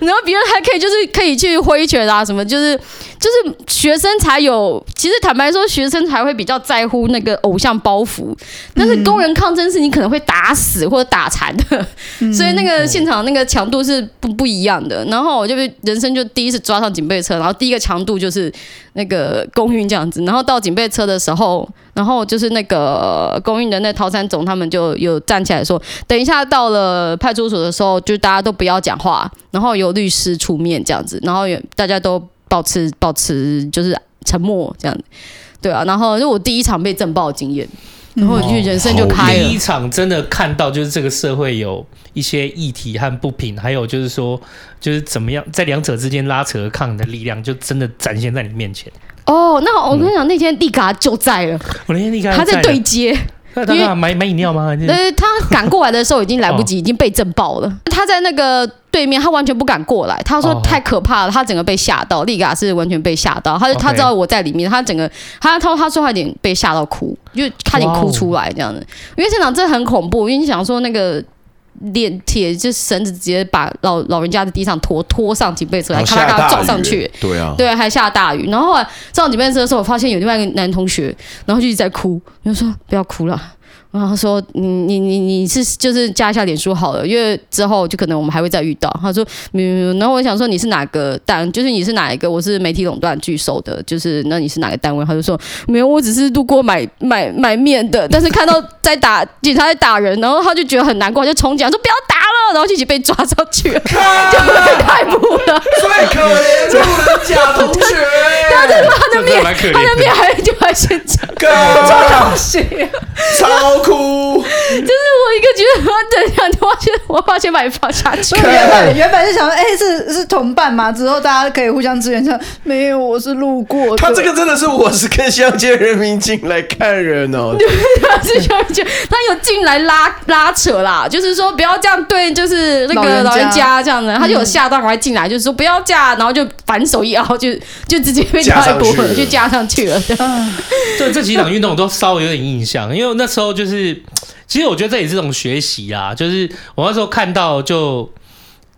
然后别人还可以就是可以去挥拳啊什么，就是就是学生才有，其实坦白说学生才会比较在乎那个偶像包袱，但是工人抗争是你可能会打死或者打残的，所以那个现场那个强度是不不一样的。然后我就人生就第一次抓上警备车，然后第一个强度就是那个公运这样子，然后到。警备车的时候，然后就是那个公运的那陶三总，他们就有站起来说：“等一下到了派出所的时候，就大家都不要讲话，然后由律师出面这样子，然后也大家都保持保持就是沉默这样，对啊。然后就我第一场被震爆的经验，然后就人生就开了。第一场真的看到就是这个社会有一些议题和不平，还有就是说就是怎么样在两者之间拉扯抗衡的力量，就真的展现在你面前。”哦，那我跟你讲，那天丽卡就在了。我那天丽卡他在对接，他在买买饮料吗？呃，他赶过来的时候已经来不 及，已经被震爆了。他在那个对面，他完全不敢过来。他说太可怕了，他整个被吓到。丽嘎是完全被吓到，他他知道我在里面，他整个他他他说他有点被吓到哭，就差点哭出来这样子。因为现场真的很恐怖，因为你想说那个。链铁就绳子直接把老老人家的地上拖拖上警备车来，咔咔咔撞上去。对啊，对，还下大雨。然后后来撞警备车的时候，我发现有另外一个男同学，然后就一直在哭。我就说不要哭了。然后他说你你你你是就是加一下脸书好了，因为之后就可能我们还会再遇到。他说没有没有。然后我想说你是哪个单？就是你是哪一个？我是媒体垄断拒收的，就是那你是哪个单位？他就说没有，我只是路过买买买面的。但是看到在打警察在打人，然后他就觉得很难过，就冲进来说不要打了，然后就一起被抓上去了，啊、就被逮捕了。最可怜路人甲同学，他的他的面他的面还就在现场，超可惜，超。哭，就是我一个觉得，等一下，我发现我发现把你放下去。原本原本是想说，哎、欸，是是同伴嘛，之后大家可以互相支援。下没有，我是路过。他这个真的是我是跟乡间人民进来看人哦。对，他是乡间，他有进来拉拉扯啦，就是说不要这样对，就是那个老人家这样的，他就有吓到，赶快进来，就是说不要架，然后就反手一凹，就就直接被加一波了，就加上去了。对，这这几场运动我都稍微有点印象，因为那时候就是。是，其实我觉得这也是种学习啊。就是我那时候看到就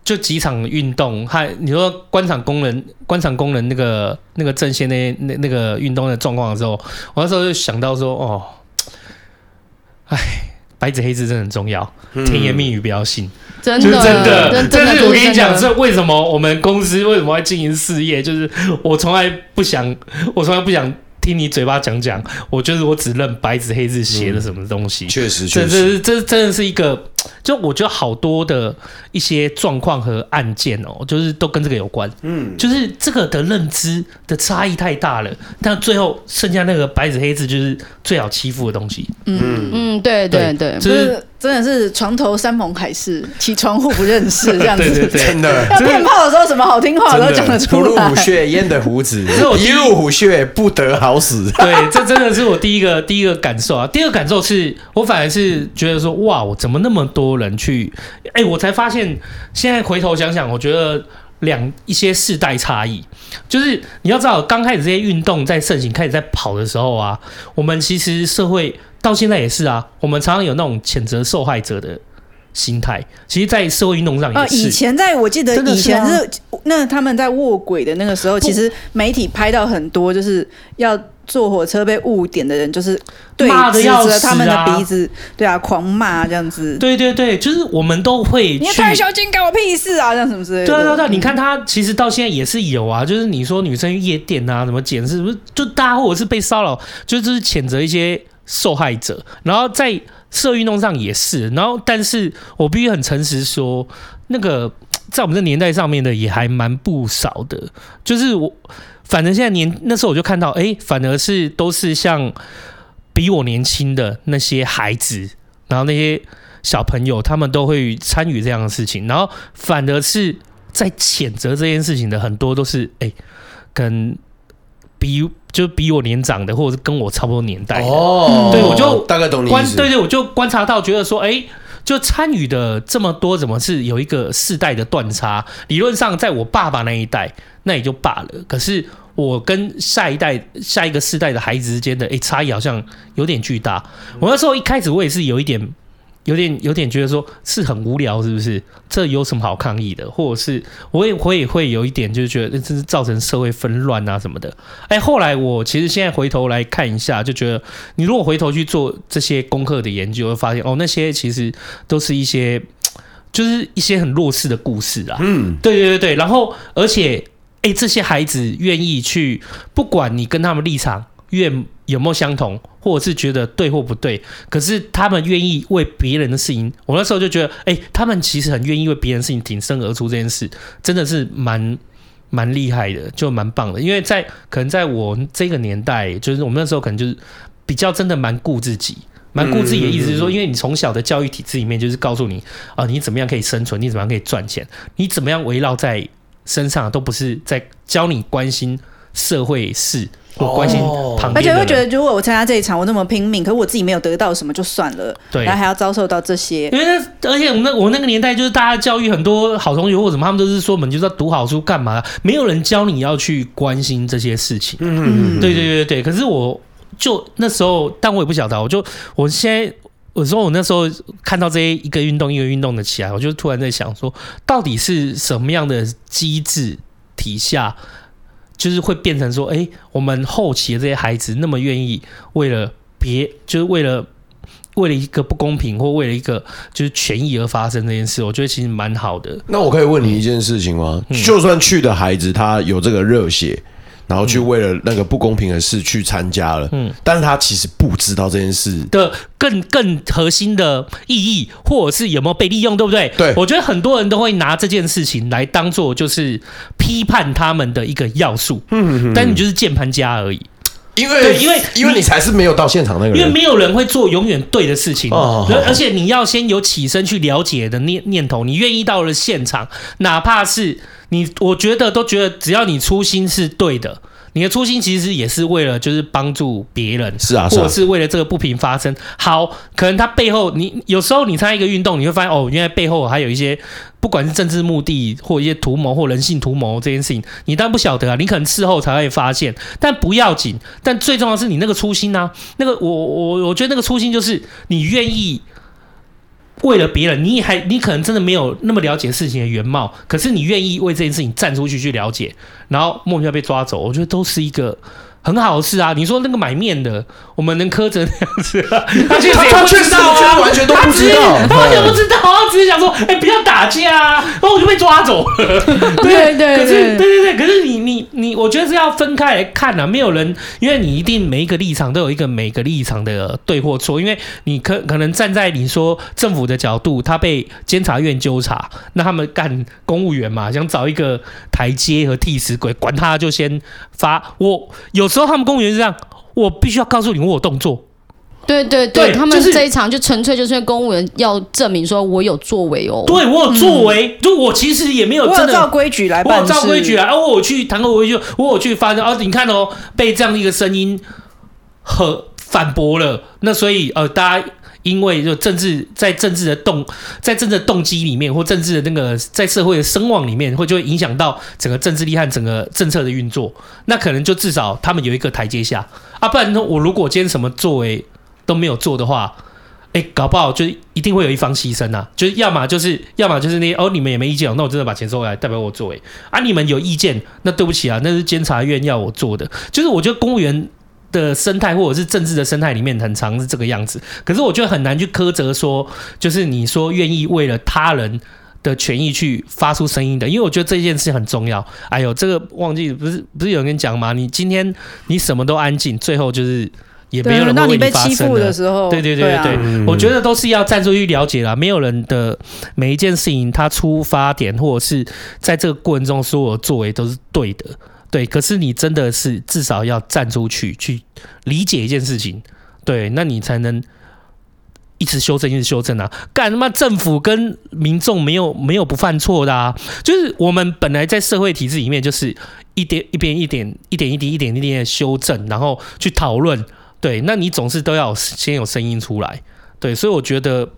就几场运动，还你说官场工人、官场工人那个那个阵线那那那个运动的状况的时候，我那时候就想到说，哦，哎，白纸黑字真的很重要，甜言蜜语不要信，真的真的。但是我跟你讲，这为什么我们公司为什么要经营事业？就是我从来不想，我从来不想。听你嘴巴讲讲，我觉得我只认白纸黑字写的什么东西。确实，确实，这这这真的是一个，就我觉得好多的一些状况和案件哦，就是都跟这个有关。嗯，就是这个的认知的差异太大了，但最后剩下那个白纸黑字就是最好欺负的东西。嗯嗯，对对对，就是。真的是床头山盟海誓，起床互不认识这样子。对对对，真的。要骗炮的时候，什么好听话都讲得出来。不入虎穴，焉得虎子？一入虎穴，不得好死。对，这真的是我第一个第一个感受啊。第二个感受是我反而是觉得说，哇，我怎么那么多人去？哎，我才发现，现在回头想想，我觉得两一些世代差异，就是你要知道，刚开始这些运动在盛行、开始在跑的时候啊，我们其实社会。到现在也是啊，我们常常有那种谴责受害者的心态。其实，在社会运动上也是。以前在我记得以前是，是、啊、那他们在卧轨的那个时候，其实媒体拍到很多，就是要坐火车被误点的人，就是对指着他们的鼻子，对啊，狂骂这样子。对对对，就是我们都会。你退休金干我屁事啊！这样什么之类的。对对对，你看他其实到现在也是有啊，就是你说女生夜店啊，什么检视，不是就大家或者是被骚扰，就是谴责一些受害者，然后在。社运动上也是，然后，但是我必须很诚实说，那个在我们这年代上面的也还蛮不少的。就是我，反正现在年那时候我就看到，哎，反而是都是像比我年轻的那些孩子，然后那些小朋友，他们都会参与这样的事情，然后反而是在谴责这件事情的很多都是，哎，跟比。就比我年长的，或者是跟我差不多年代的，哦，对，我就大概懂你意思。对对，我就观察到，觉得说，哎，就参与的这么多，怎么是有一个世代的断差？理论上，在我爸爸那一代，那也就罢了。可是我跟下一代、下一个世代的孩子之间的，哎，差异好像有点巨大。我那时候一开始，我也是有一点。有点有点觉得说是很无聊，是不是？这有什么好抗议的？或者是我也我也会有一点，就是觉得这是造成社会纷乱啊什么的。哎，后来我其实现在回头来看一下，就觉得你如果回头去做这些功课的研究，会发现哦，那些其实都是一些就是一些很弱势的故事啊。嗯，对对对对。然后而且哎，这些孩子愿意去，不管你跟他们立场愿。有没有相同，或者是觉得对或不对？可是他们愿意为别人的事情，我那时候就觉得，哎、欸，他们其实很愿意为别人的事情挺身而出。这件事真的是蛮蛮厉害的，就蛮棒的。因为在可能在我这个年代，就是我们那时候可能就是比较真的蛮顾自己，蛮顾自己的意思是说，因为你从小的教育体制里面就是告诉你啊，你怎么样可以生存，你怎么样可以赚钱，你怎么样围绕在身上都不是在教你关心社会事。我关心旁边，而且会觉得，如果我参加这一场，我那么拼命，可是我自己没有得到什么，就算了。对，然后还要遭受到这些。因为那，而且我那我那个年代，就是大家教育很多好同学或者什么，他们都是说，我们就是要读好书干嘛？没有人教你要去关心这些事情。嗯，对对对对。可是我就那时候，但我也不晓得，我就我现在我说我那时候看到这些一个运动一个运动的起来，我就突然在想说，到底是什么样的机制底下？就是会变成说，哎、欸，我们后期的这些孩子那么愿意为了别，就是为了为了一个不公平或为了一个就是权益而发生这件事，我觉得其实蛮好的。那我可以问你一件事情吗？嗯、就算去的孩子他有这个热血。然后去为了那个不公平的事去参加了，嗯，但是他其实不知道这件事。的更更核心的意义，或者是有没有被利用，对不对？对，我觉得很多人都会拿这件事情来当做就是批判他们的一个要素，嗯哼哼，但你就是键盘家而已，因为因为因为你才是没有到现场那个人，因为没有人会做永远对的事情，哦，而且你要先有起身去了解的念念头，你愿意到了现场，哪怕是。你我觉得都觉得，只要你初心是对的，你的初心其实也是为了就是帮助别人，是啊，或者是为了这个不平发生。好，可能他背后你有时候你参加一个运动，你会发现哦，原来背后还有一一些不管是政治目的或一些图谋或人性图谋这件事情，你当然不晓得啊，你可能事后才会发现，但不要紧。但最重要的是你那个初心啊，那个我我我觉得那个初心就是你愿意。为了别人，你还你可能真的没有那么了解事情的原貌，可是你愿意为这件事情站出去去了解，然后莫名其妙被抓走，我觉得都是一个。很好吃啊！你说那个买面的，我们能苛责那样子？他确实也不知道啊，完全都不知道，他完全不知道他，只是想说，哎、欸，不要打架啊，然后我就被抓走对 对，可是对对对，可是你你你，我觉得是要分开来看啊，没有人，因为你一定每一个立场都有一个每个立场的对或错，因为你可可能站在你说政府的角度，他被监察院纠察，那他们干公务员嘛，想找一个台阶和替死鬼，管他就先发我有。时候他们公务员是这样，我必须要告诉你我有动作。对对对，对他们这一场就纯粹就是因为公务员要证明说我有作为哦。对我有作为，嗯、就我其实也没有真的照规矩来办事，我照规矩来。我我去谈个规矩，我有去发生。哦，你看哦，被这样的一个声音和反驳了。那所以呃，大家。因为就政治在政治的动在政治的动机里面，或政治的那个在社会的声望里面，会就会影响到整个政治力和整个政策的运作。那可能就至少他们有一个台阶下。啊，不然呢，我如果今天什么作为都没有做的话，哎，搞不好就一定会有一方牺牲啊，就是要么就是要么就是那哦，你们也没意见哦，那我真的把钱收回来，代表我作为。啊，你们有意见，那对不起啊，那是监察院要我做的，就是我觉得公务员的生态或者是政治的生态里面很常是这个样子，可是我觉得很难去苛责说，就是你说愿意为了他人的权益去发出声音的，因为我觉得这件事很重要。哎呦，这个忘记不是不是有人跟你讲吗？你今天你什么都安静，最后就是也没有人会为你发声。你被欺负的时候，对对对对对，我觉得都是要站出去了解啦。没有人的每一件事情，他出发点或者是在这个过程中所有作为都是对的。对，可是你真的是至少要站出去去理解一件事情，对，那你才能一直修正，一直修正啊！干他妈政府跟民众没有没有不犯错的啊！就是我们本来在社会体制里面，就是一点一边一点一点一滴一点一点的修正，然后去讨论。对，那你总是都要先有声音出来。对，所以我觉得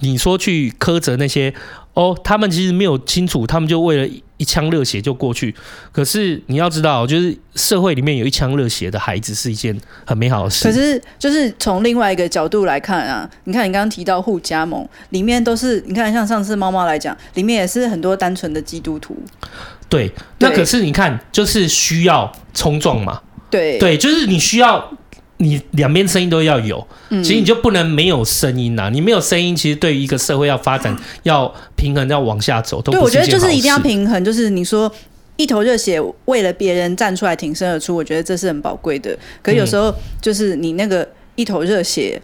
你说去苛责那些。哦，他们其实没有清楚，他们就为了一腔热血就过去。可是你要知道，就是社会里面有一腔热血的孩子是一件很美好的事。可是，就是从另外一个角度来看啊，你看你刚刚提到互加盟里面都是，你看像上次猫猫来讲，里面也是很多单纯的基督徒。对，那可是你看，就是需要冲撞嘛。对对，就是你需要。你两边声音都要有，其实你就不能没有声音呐、啊。你没有声音，其实对于一个社会要发展、要平衡、要往下走。对，我觉得就是一定要平衡。就是你说一头热血为了别人站出来挺身而出，我觉得这是很宝贵的。可有时候就是你那个一头热血，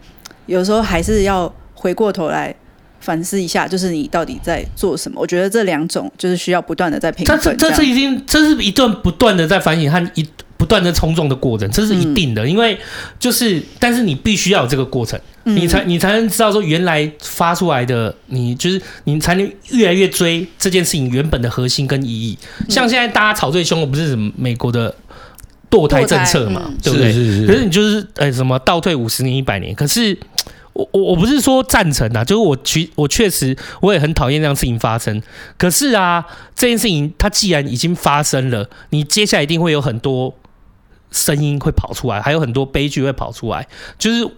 有时候还是要回过头来反思一下，就是你到底在做什么。我觉得这两种就是需要不断的在平衡。这这这已经这是一段不断的在反省和一。不断的冲撞的过程，这是一定的，嗯、因为就是，但是你必须要有这个过程，嗯、你才你才能知道说原来发出来的，你就是你才能越来越追这件事情原本的核心跟意义。嗯、像现在大家吵最凶的不是什么美国的堕胎政策嘛，嗯、对不对？是是是，可是你就是哎、欸、什么倒退五十年一百年，可是我我我不是说赞成啊，就是我确我确实我也很讨厌这样事情发生。可是啊，这件事情它既然已经发生了，你接下来一定会有很多。声音会跑出来，还有很多悲剧会跑出来，就是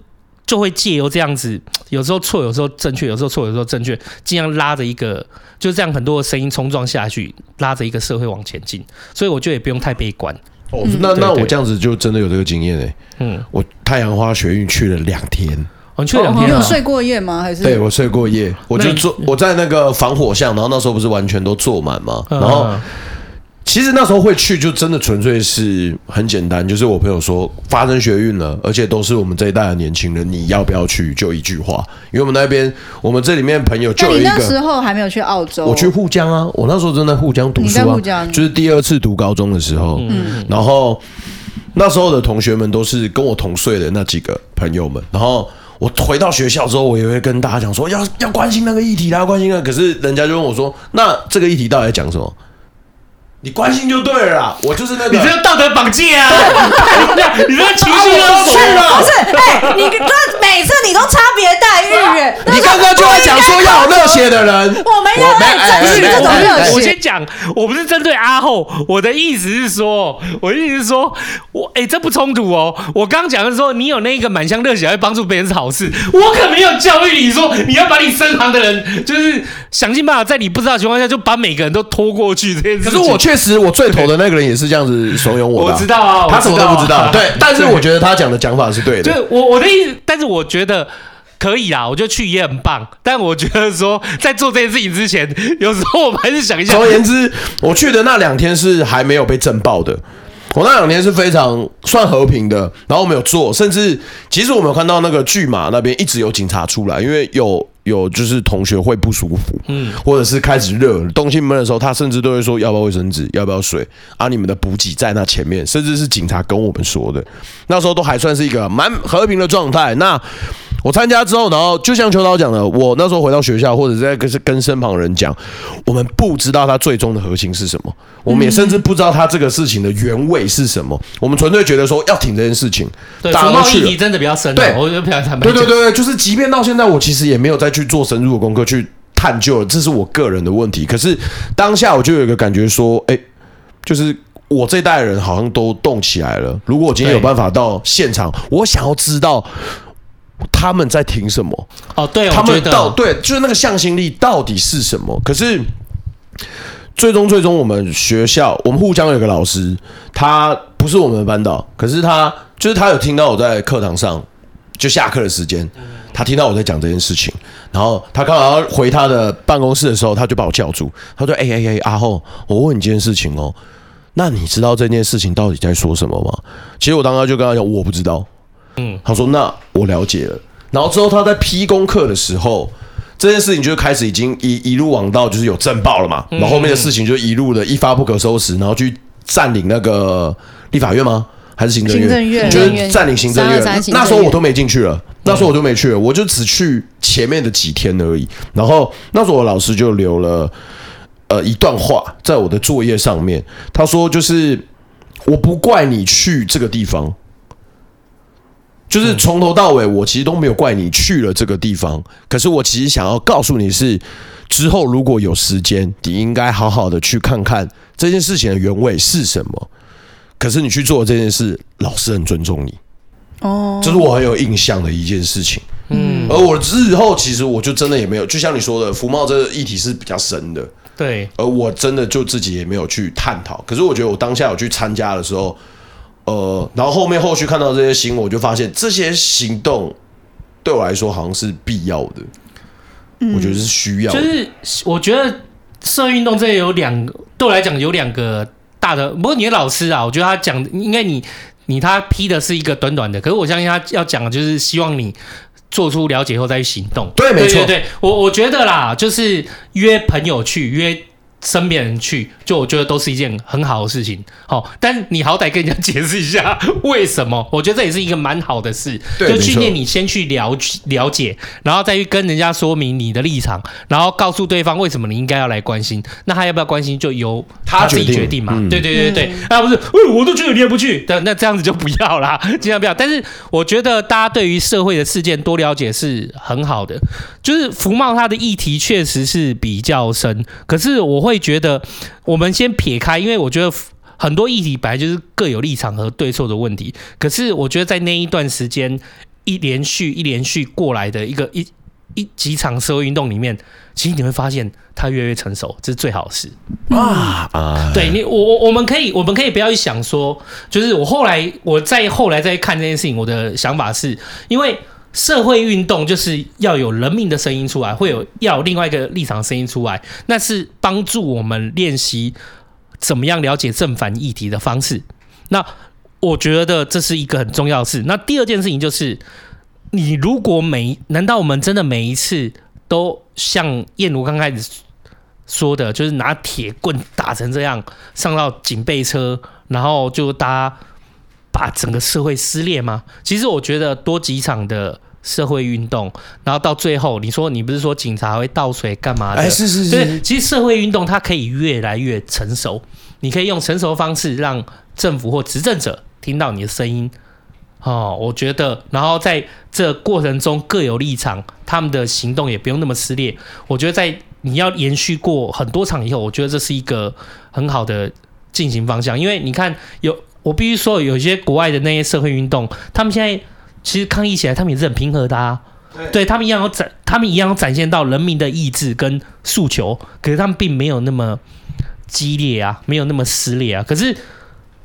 就会借由这样子，有时候错，有时候正确，有时候错，有时候正确，尽量拉着一个，就这样很多的声音冲撞下去，拉着一个社会往前进。所以我觉得也不用太悲观。哦，那那我这样子就真的有这个经验哎。嗯，我太阳花学运去了两天，哦，你去了两天，你有睡过夜吗？还是？对，我睡过夜，我就坐我在那个防火巷，然后那时候不是完全都坐满吗？然后。其实那时候会去，就真的纯粹是很简单，就是我朋友说发生学运了，而且都是我们这一代的年轻人，你要不要去？就一句话，因为我们那边，我们这里面朋友就有一个。那时候还没有去澳洲，我去沪江啊，我那时候正在沪江读书啊，就是第二次读高中的时候，嗯，然后那时候的同学们都是跟我同岁的那几个朋友们，然后我回到学校之后，我也会跟大家讲说要要关心那个议题啦，关心那个，可是人家就问我说，那这个议题到底在讲什么？你关心就对了啦，我就是那个。你这个道德绑架啊！你这个情绪勒索了！不是，哎、欸，你这每次你都差别待遇。你刚刚就在讲说要有热血的人，我没有在争取这种热血。我先讲，我不是针对阿后，我的意思是说，我的意思是说，我哎、欸，这不冲突哦。我刚刚讲的时候，你有那个满腔热血来帮助别人是好事，我可没有教育你说你要把你身旁的人，就是想尽办法在你不知道的情况下就把每个人都拖过去这件事。可是我确实，我最头的那个人也是这样子怂恿我的。我知道啊，他什么都不知道。对，但是我觉得他讲的讲法是对的。对，我我的意思，但是我觉得可以啊，我觉得去也很棒。但我觉得说，在做这件事情之前，有时候我们还是想一下。总而言之，我去的那两天是还没有被震爆的。我那两天是非常算和平的，然后我们有做，甚至其实我们有看到那个巨马那边一直有警察出来，因为有。有就是同学会不舒服，嗯，或者是开始热，东西闷的时候，他甚至都会说要不要卫生纸，要不要水，啊，你们的补给在那前面，甚至是警察跟我们说的，那时候都还算是一个蛮和平的状态。那我参加之后，然后就像秋刀讲的，我那时候回到学校，或者在跟跟身旁人讲，我们不知道他最终的核心是什么，我们也甚至不知道他这个事情的原委是什么，我们纯粹觉得说要挺这件事情。对，服贸议题真的比较深，对，我觉得比较坦白。对对对，就是即便到现在，我其实也没有再去做深入的功课去探究，这是我个人的问题。可是当下我就有一个感觉说，哎，就是我这代人好像都动起来了。如果我今天有办法到现场，我想要知道。他们在听什么？哦，对，他们到对，就是那个向心力到底是什么？可是最终最终，我们学校我们互相有个老师，他不是我们的班导，可是他就是他有听到我在课堂上就下课的时间，他听到我在讲这件事情，然后他刚好要回他的办公室的时候，他就把我叫住，他说：“哎哎哎，阿厚，我问你一件事情哦，那你知道这件事情到底在说什么吗？”其实我当时就跟他讲，我不知道。嗯，他说：“那我了解了。”然后之后他在批功课的时候，这件事情就开始已经一一路往到就是有震爆了嘛。然后后面的事情就一路的一发不可收拾，然后去占领那个立法院吗？还是行政院？院就是占领行政院。那时候我都没进去了，那时候我就没去了，我就只去前面的几天而已。然后那时候我老师就留了呃一段话在我的作业上面，他说就是我不怪你去这个地方。就是从头到尾，我其实都没有怪你去了这个地方。可是我其实想要告诉你是，之后如果有时间，你应该好好的去看看这件事情的原委是什么。可是你去做这件事，老师很尊重你。哦，这是我很有印象的一件事情。嗯，而我日后其实我就真的也没有，就像你说的，福茂这个议题是比较深的。对，而我真的就自己也没有去探讨。可是我觉得我当下有去参加的时候。呃，然后后面后续看到这些新闻，我就发现这些行动对我来说好像是必要的，嗯、我觉得是需要的。就是我觉得社运动这有两个，对我来讲有两个大的。不过你的老师啊，我觉得他讲应该你你他批的是一个短短的，可是我相信他要讲的就是希望你做出了解后再去行动。对，没错，对，对，我我觉得啦，就是约朋友去约。身边人去，就我觉得都是一件很好的事情。好，但你好歹跟人家解释一下为什么？我觉得这也是一个蛮好的事，就训练你先去了了解，然后再去跟人家说明你的立场，然后告诉对方为什么你应该要来关心。那他要不要关心，就由他自己决定嘛。对对对对，啊不是，我都觉得你也不去，但那这样子就不要啦，尽量不要。但是我觉得大家对于社会的事件多了解是很好的。就是福茂它的议题确实是比较深，可是我会。觉得，我们先撇开，因为我觉得很多议题本来就是各有立场和对错的问题。可是我觉得在那一段时间，一连续一连续过来的一个一一几场社会运动里面，其实你会发现它越来越成熟，这是最好的事啊！啊，对你，我我我们可以我们可以不要去想说，就是我后来我再后来再看这件事情，我的想法是因为。社会运动就是要有人民的声音出来，会有要有另外一个立场声音出来，那是帮助我们练习怎么样了解正反议题的方式。那我觉得这是一个很重要的事。那第二件事情就是，你如果每难道我们真的每一次都像燕如刚开始说的，就是拿铁棍打成这样，上到警备车，然后就搭。把整个社会撕裂吗？其实我觉得多几场的社会运动，然后到最后，你说你不是说警察会倒水干嘛的？哎，是是是。对，其实社会运动它可以越来越成熟，你可以用成熟的方式让政府或执政者听到你的声音。哦，我觉得，然后在这过程中各有立场，他们的行动也不用那么撕裂。我觉得在你要延续过很多场以后，我觉得这是一个很好的进行方向，因为你看有。我必须说，有些国外的那些社会运动，他们现在其实抗议起来，他们也是很平和的啊。对，他们一样有展，他们一样展现到人民的意志跟诉求，可是他们并没有那么激烈啊，没有那么撕裂啊。可是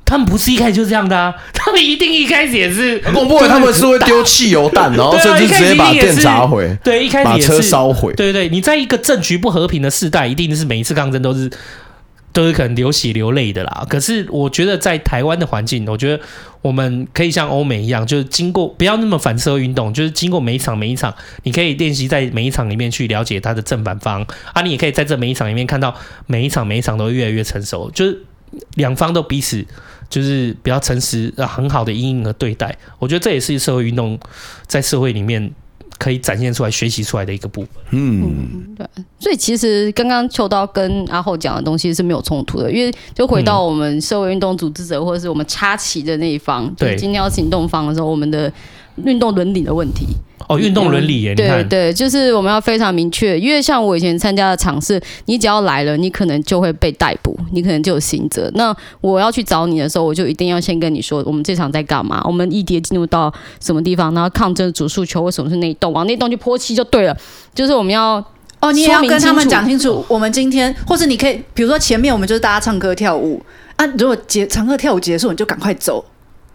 他们不是一开始就这样的啊，他们一定一开始也是很恐怖，他们是会丢汽油弹，然后甚至直接把店砸毁，对，一开始也是把车烧毁。对对，你在一个政局不和平的时代，一定是每一次抗争都是。都是可能流血流泪的啦。可是我觉得在台湾的环境，我觉得我们可以像欧美一样，就是经过不要那么反社会运动，就是经过每一场每一场，你可以练习在每一场里面去了解它的正反方啊。你也可以在这每一场里面看到每一场每一场都越来越成熟，就是两方都彼此就是比较诚实啊、很好的阴影和对待。我觉得这也是社会运动在社会里面。可以展现出来、学习出来的一个部分。嗯，对。所以其实刚刚秋刀跟阿后讲的东西是没有冲突的，因为就回到我们社会运动组织者或者是我们插旗的那一方，对，今天要行动方的时候，我们的运动伦理的问题。哦，运动伦理耶，对对，就是我们要非常明确，因为像我以前参加的场次，你只要来了，你可能就会被逮捕，你可能就有刑责。那我要去找你的时候，我就一定要先跟你说，我们这场在干嘛？我们一叠进入到什么地方？然后抗争主诉求为什么是那一栋？往那栋去泼漆就对了。就是我们要哦，你也要跟他们讲清楚，我们今天，或者你可以，比如说前面我们就是大家唱歌跳舞啊，如果结唱歌跳舞结束，你就赶快走。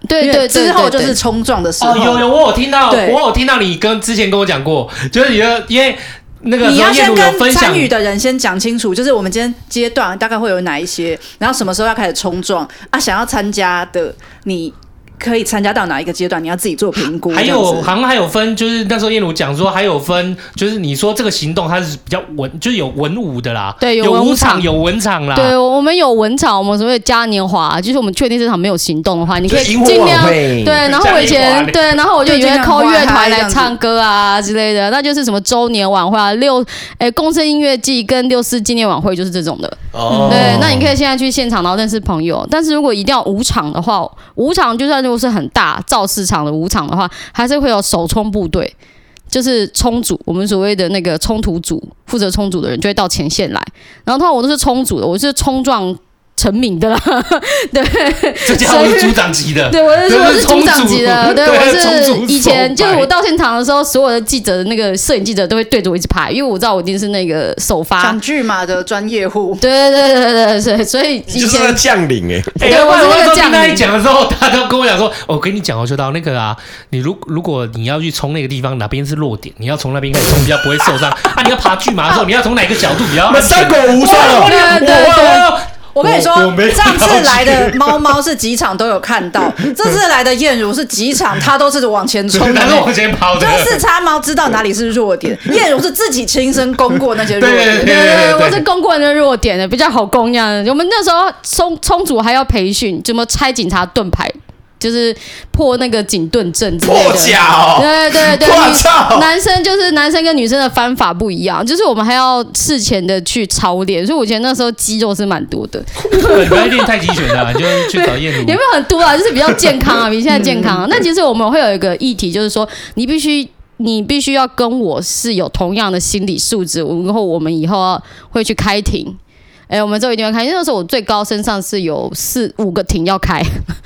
对对，对，之后就是冲撞的时候。哦，有有，我有听到，我有听到你跟之前跟我讲过，就是你的因为那个你要先跟参与的人先讲清楚，就是我们今天阶段大概会有哪一些，然后什么时候要开始冲撞啊？想要参加的你。可以参加到哪一个阶段？你要自己做评估。还有，好像还有分，就是那时候燕如讲说还有分，就是你说这个行动它是比较文，就是有文武的啦。对，有武场，有文场啦。对，我们有文场，我们所谓嘉年华，就是我们确定这场没有行动的话，你可以尽量对。然后我以前对，然后我就以为 call 乐团来唱歌啊之类的，那就是什么周年晚会啊，六哎共生音乐季跟六四纪念晚会就是这种的。哦。对，那你可以现在去现场，然后认识朋友。但是如果一定要五场的话，五场就算。都是很大造市场的武场的话，还是会有首冲部队，就是冲组，我们所谓的那个冲突组，负责冲组的人就会到前线来。然后他我都是冲组的，我是冲撞。成名的啦，对，这家伙是组长级的，对，我是说我是组长级的，对，我是以前就是我到现场的时候，所有的记者的那个摄影记者都会对着我一直拍，因为我知道我一定是那个首发。讲剧嘛的专业户，对对对对对对，所以以前是将领哎，对，我是那个将领。你讲的时候，他都跟我讲说，我跟你讲，哦就到那个啊，你如如果你要去冲那个地方，哪边是弱点，你要从那边开始冲，比较不会受伤。啊。你要爬巨马的时候，你要从哪个角度比较？三狗无伤啊，对对对。我跟你说，上次来的猫猫是几场都有看到，这次来的燕如是几场，它都是往前冲的，往前跑的。就是叉猫知道哪里是弱点，燕如是自己亲身攻过那些弱点。对对对，我是攻过那弱点的，比较好攻这样。我们那时候冲冲组还要培训，怎么拆警察盾牌。就是破那个警盾阵之类的，破甲哦，对对对，男生就是男生跟女生的方法不一样，就是我们还要事前的去操练，所以我觉得那时候肌肉是蛮多的。对，不要练太极拳的，就去找燕如。有没有很多啊？就是比较健康啊，比现在健康啊。那其实我们会有一个议题，就是说你必须你必须要跟我是有同样的心理素质，然后我们以后要会去开庭。哎、欸，我们这一定要开，因为那时候我最高身上是有四五个庭要开，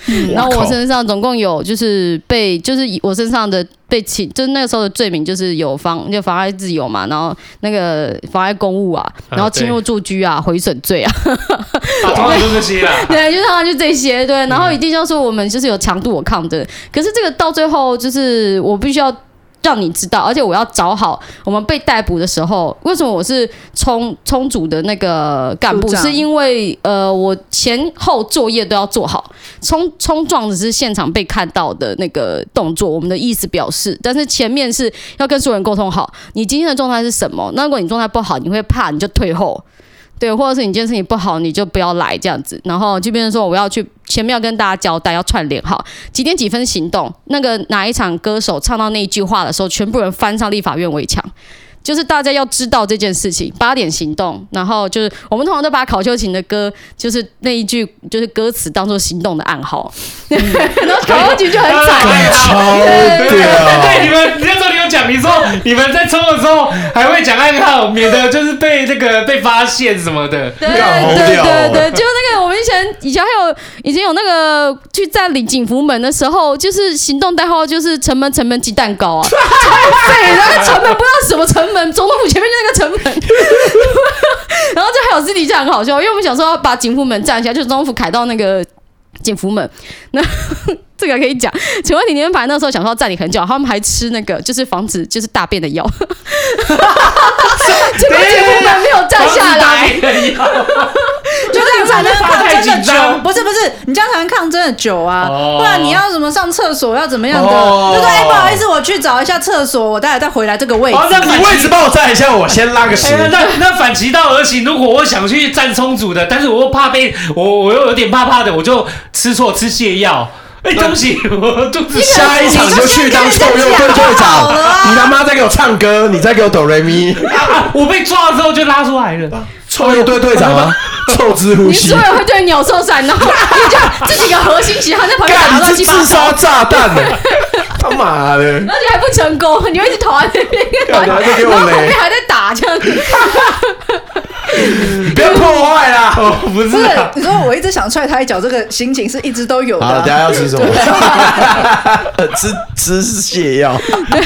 嗯、然后我身上总共有就是被就是我身上的被起，就是那个时候的罪名就是有妨就妨碍自由嘛，然后那个妨碍公务啊，然后侵入住居啊，毁损罪啊，通常就这些啊，对，就通常就这些，对，然后一定要说我们就是有强度我抗争，可是这个到最后就是我必须要。让你知道，而且我要找好我们被逮捕的时候，为什么我是冲冲组的那个干部？是因为呃，我前后作业都要做好。冲冲撞只是现场被看到的那个动作，我们的意思表示，但是前面是要跟所有人沟通好，你今天的状态是什么？那如果你状态不好，你会怕，你就退后。对，或者是你今天身体不好，你就不要来这样子。然后就变成说，我要去前面要跟大家交代，要串联好几点几分行动。那个哪一场歌手唱到那一句话的时候，全部人翻上立法院围墙。就是大家要知道这件事情，八点行动，然后就是我们通常都把考秋琴的歌，就是那一句就是歌词当做行动的暗号，嗯、然后考秋琴就很惨，超屌，对你们，你那时候你有讲，你说你们在抽的时候还会讲暗号，免得就是被那个被发现什么的，对对对对，就那个以前以前还有以前有那个去占领景福门的时候，就是行动代号就是城门城门鸡蛋糕啊，对，那个城门不知道什么城门。总统府前面那个城门，然后就还有私底下很好笑，因为我们想说要把景福门占下，就是总统府凯到那个景福门，那这个可以讲。请问你们排那时候想说要占领很久，他们还吃那个就是防止就是大便的药，结果景福门没有占下来。就这样才能抗争的久，不是不是，你这样才能抗争的久啊！不然你要什么上厕所要怎么样的？就说哎，不好意思，我去找一下厕所，我待会再回来这个位置。你位置帮我占一下，我先拉个屎。那 那反其道而行，如果我想去占充足的，但是我又怕被我我又有点怕怕的，我就吃错吃泻药。哎，对不起，我肚子。下一场就去当臭鼬队队长。你他妈在给我唱歌，你在给我哆来咪。我被抓了之后就拉出来了。臭鼬队队长吗？臭之呼吸。你所有会对鸟兽散，然 后你就这几个核心其实他在旁边打乱七八糟。自杀炸弹呢？他妈的？而且还不成功，你会一直投在那边，干嘛在给我然后后雷面还在打这样子。不要破坏啦！哦，不是不是啊，你说我一直想踹他一脚，这个心情是一直都有的等。下要吃什么？吃吃泻药。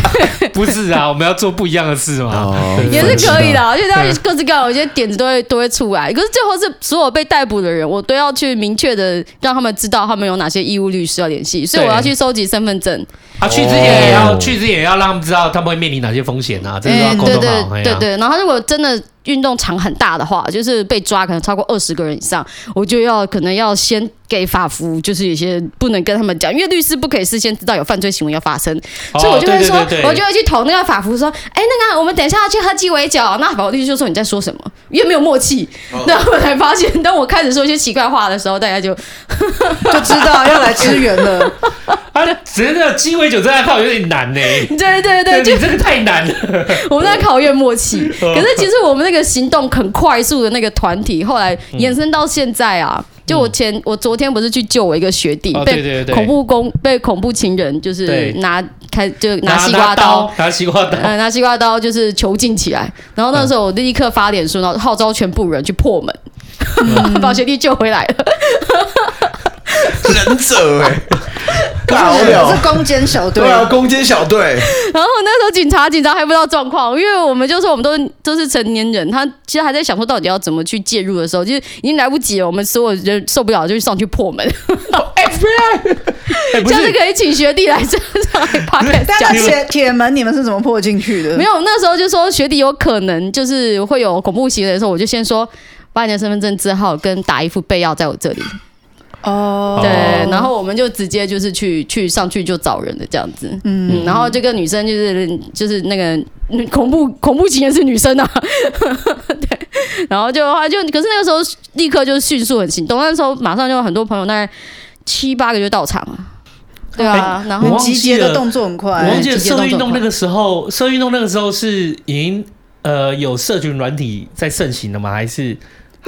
不是啊，我们要做不一样的事嘛。哦也是可以的，啊就大家各自各样，有些点子都会都会出来。可是最后是所有被逮捕的人，我都要去明确的让他们知道他们有哪些义务律师要联系，所以我要去收集身份证。啊，去之前也要去之前也要让他们知道他们会面临哪些风险啊，这个都要沟对对对对，然后如果真的运动场很大的话，就是被抓可能超过二十个人以上，我就要可能要先给法服，就是有些不能跟他们讲，因为律师不可以事先知道有犯罪行为要发生，哦所以我就会说，对对对对我就会去投那个法服说，哎，那个我们等一下要去喝鸡尾酒，那法律师就说你在说什么，因为没有默契，然后我才发现，当我开始说一些奇怪话的时候，大家就 就知道要来支援了。啊，只是那个鸡尾酒这样靠有点难呢。对对对，就你这个太难了。我们在考验默契，可是其实我们那个行动很快速的那个团体，后来延伸到现在啊。就我前我昨天不是去救我一个学弟，哦对对对被恐怖攻被恐怖情人就是拿开就拿西瓜刀，拿西瓜刀，呃拿西瓜刀就是囚禁起来。然后那时候我立刻发脸书，然后号召全部人去破门，把学弟救回来了。忍者哎，尬 好我了是。攻坚小队对，啊，攻坚小队，然后那时候警察警察还不知道状况，因为我们就说我们都都是成年人，他其实还在想说到底要怎么去介入的时候，就是已经来不及了。我们所有人受不了，就上去破门。哎，不是，下次可以请学弟来这上来拍但铁铁门你们是怎么破进去的？没有，那时候就说学弟有可能就是会有恐怖行为的时候，我就先说把你的身份证字号跟打一副备药在我这里。哦，对，然后我们就直接就是去去上去就找人的这样子。嗯，然后这个女生就是就是那个嗯恐怖恐怖情人是女生啊。对，然后就的话就可是那个时候立刻就迅速很行动，那时候马上就有很多朋友大概七八个就到场了。对啊，然后集结的动作很快。我忘记了社运动那个时候，社运动那个时候是已经呃有社群软体在盛行了吗？还是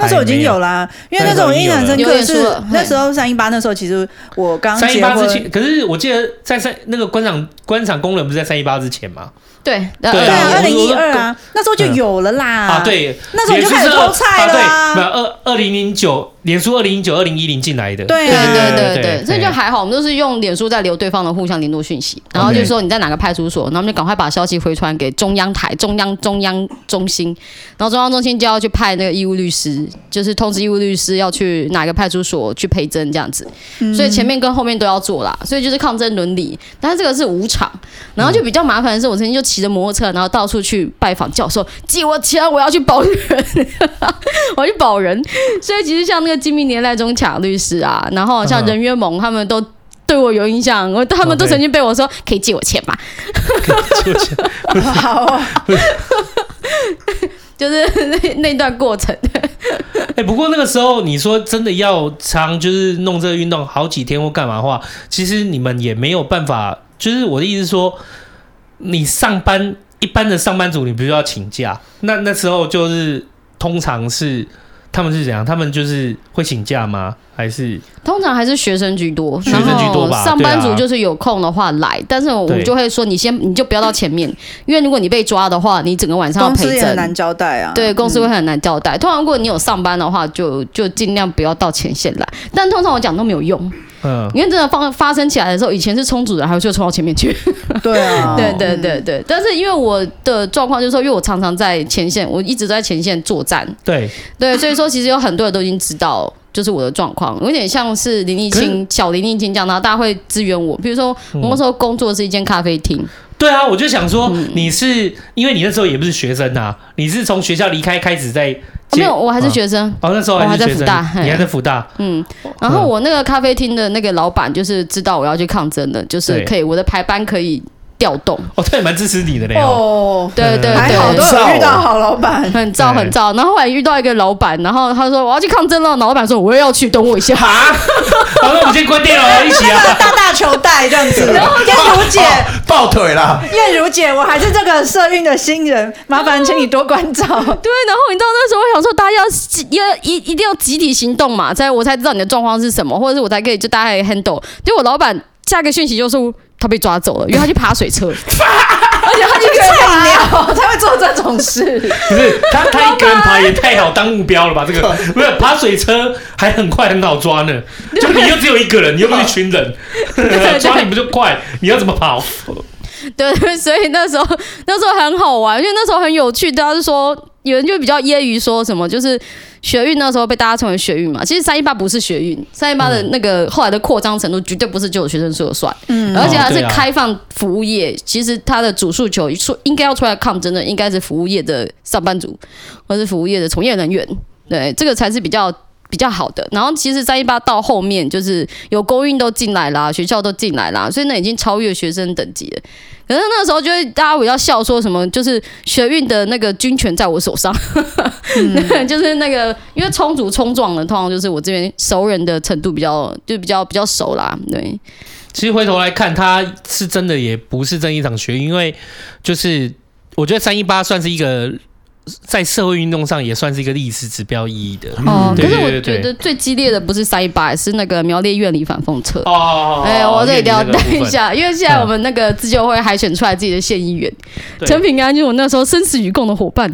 那时候已经有啦，因为那时候我印象深刻是那时候三一八那时候，其实我刚三一，八之前？可是我记得在三那个观场观场功能不是在三一八之前吗？对对对啊，我二零一二啊，那时候就有了啦。啊，，对，那时候就开始偷菜了对，二二零零九，脸书二零零九、二零一零进来的。对对啊对对对，所以就还好，我们都是用脸书在留对方的互相联络讯息，然后就说你在哪个派出所，然后我们就赶快把消息回传给中央台、中央中央中心，然后中央中心就要去派那个义务律师，就是通知义务律师要去哪个派出所去陪诊这样子，所以前面跟后面都要做啦，所以就是抗争伦理，但是这个是无偿，然后就比较麻烦的是，我曾经就骑着摩托车，然后到处去拜访教授，借我钱，我要去保人，我要去保人，所以其实像那个金明年代中强律师啊，然后像任约盟他们都对我有印象，我他们都曾经被我说可以借我钱吗？好啊，就是那那段过程，哎、不过那个时候你说真的要常就是弄这个运动好几天或干嘛的话，其实你们也没有办法。就是我的意思是说，你上班一般的上班族，你不是要请假？那那时候就是通常是他们是怎样？他们就是会请假吗？还是通常还是学生居多，学生居多吧然后上班族就是有空的话来，但是我们就会说你先你就不要到前面，因为如果你被抓的话，你整个晚上要陪公司也很。难交代啊。对，公司会很难交代。通常如果你有上班的话，就就尽量不要到前线来。但通常我讲都没有用，嗯？因为真的发发生起来的时候，以前是冲组人，还会就冲到前面去。对啊，对对对对。但是因为我的状况就是说，因为我常常在前线，我一直在前线作战。对，对，所以说其实有很多人都已经知道，就是我的状况，有点像是林立清、小林立清这样，然后大家会支援我。比如说，我那时候工作是一间咖啡厅，对啊，我就想说，嗯你是因为你那时候也不是学生啊，你是从学校离开开始在哦没有，我还是学生。哦，那时候我还在是学生，辅大嘿。你还在福大，嗯，然后我那个咖啡厅的那个老板就是知道我要去抗争的，就是可以我的排班可以调动。哦，他也蛮支持你的嘞哦。哦，对对还好都遇到好老板。很燥很燥。然后后来遇到一个老板，然后他说我要去抗争了，老板说我也要去，等我一下。啊，好，那我们先关电了，一起那个啊。大大球带这样子，然后燕如姐，抱腿啦！燕如姐，我还是这个社运的新人，麻烦请你多关照。对，然后你知道那时候我想说，大家要集要一一定要集体行动嘛，才我才知道你的状况是什么，或者是我才可以就大概 handle。结果我老板下个讯息就是他被抓走了，因为他去爬水车，而且他就是菜鸟，他会做这种事。不是他，他一个人爬也太好当目标了吧？这个 不是爬水车还很快很好抓呢，就你又只有一个人，你又不是一群人，抓你不就快？你要怎么跑？对对，所以那时候那时候很好玩，因为那时候很有趣。大家就说有人就比较揶揄说什么，就是学运那时候被大家称为学运嘛。其实三一八不是学运，三一八的那个后来的扩张程度绝对不是只有学生说了算，嗯，而且还是开放服务业。其实它的主诉求说应该要出来抗争的，应该是服务业的上班族或是服务业的从业人员，对，这个才是比较。比较好的，然后其实三一八到后面就是有公运都进来啦，学校都进来啦，所以那已经超越学生等级了。可是那时候就会大家比较笑说什么，就是学运的那个军权在我手上，嗯、就是那个因为冲突冲撞了，通常就是我这边熟人的程度比较就比较比较熟啦。对，其实回头来看，他是真的也不是正一场学运，因为就是我觉得三一八算是一个。在社会运动上也算是一个历史指标意义的哦。可是我觉得最激烈的不是三一八，是那个苗栗院里反讽车哦。哎，我这里一定要带一下，因为现在我们那个自救会还选出来自己的县议员陈平安，就是我那时候生死与共的伙伴。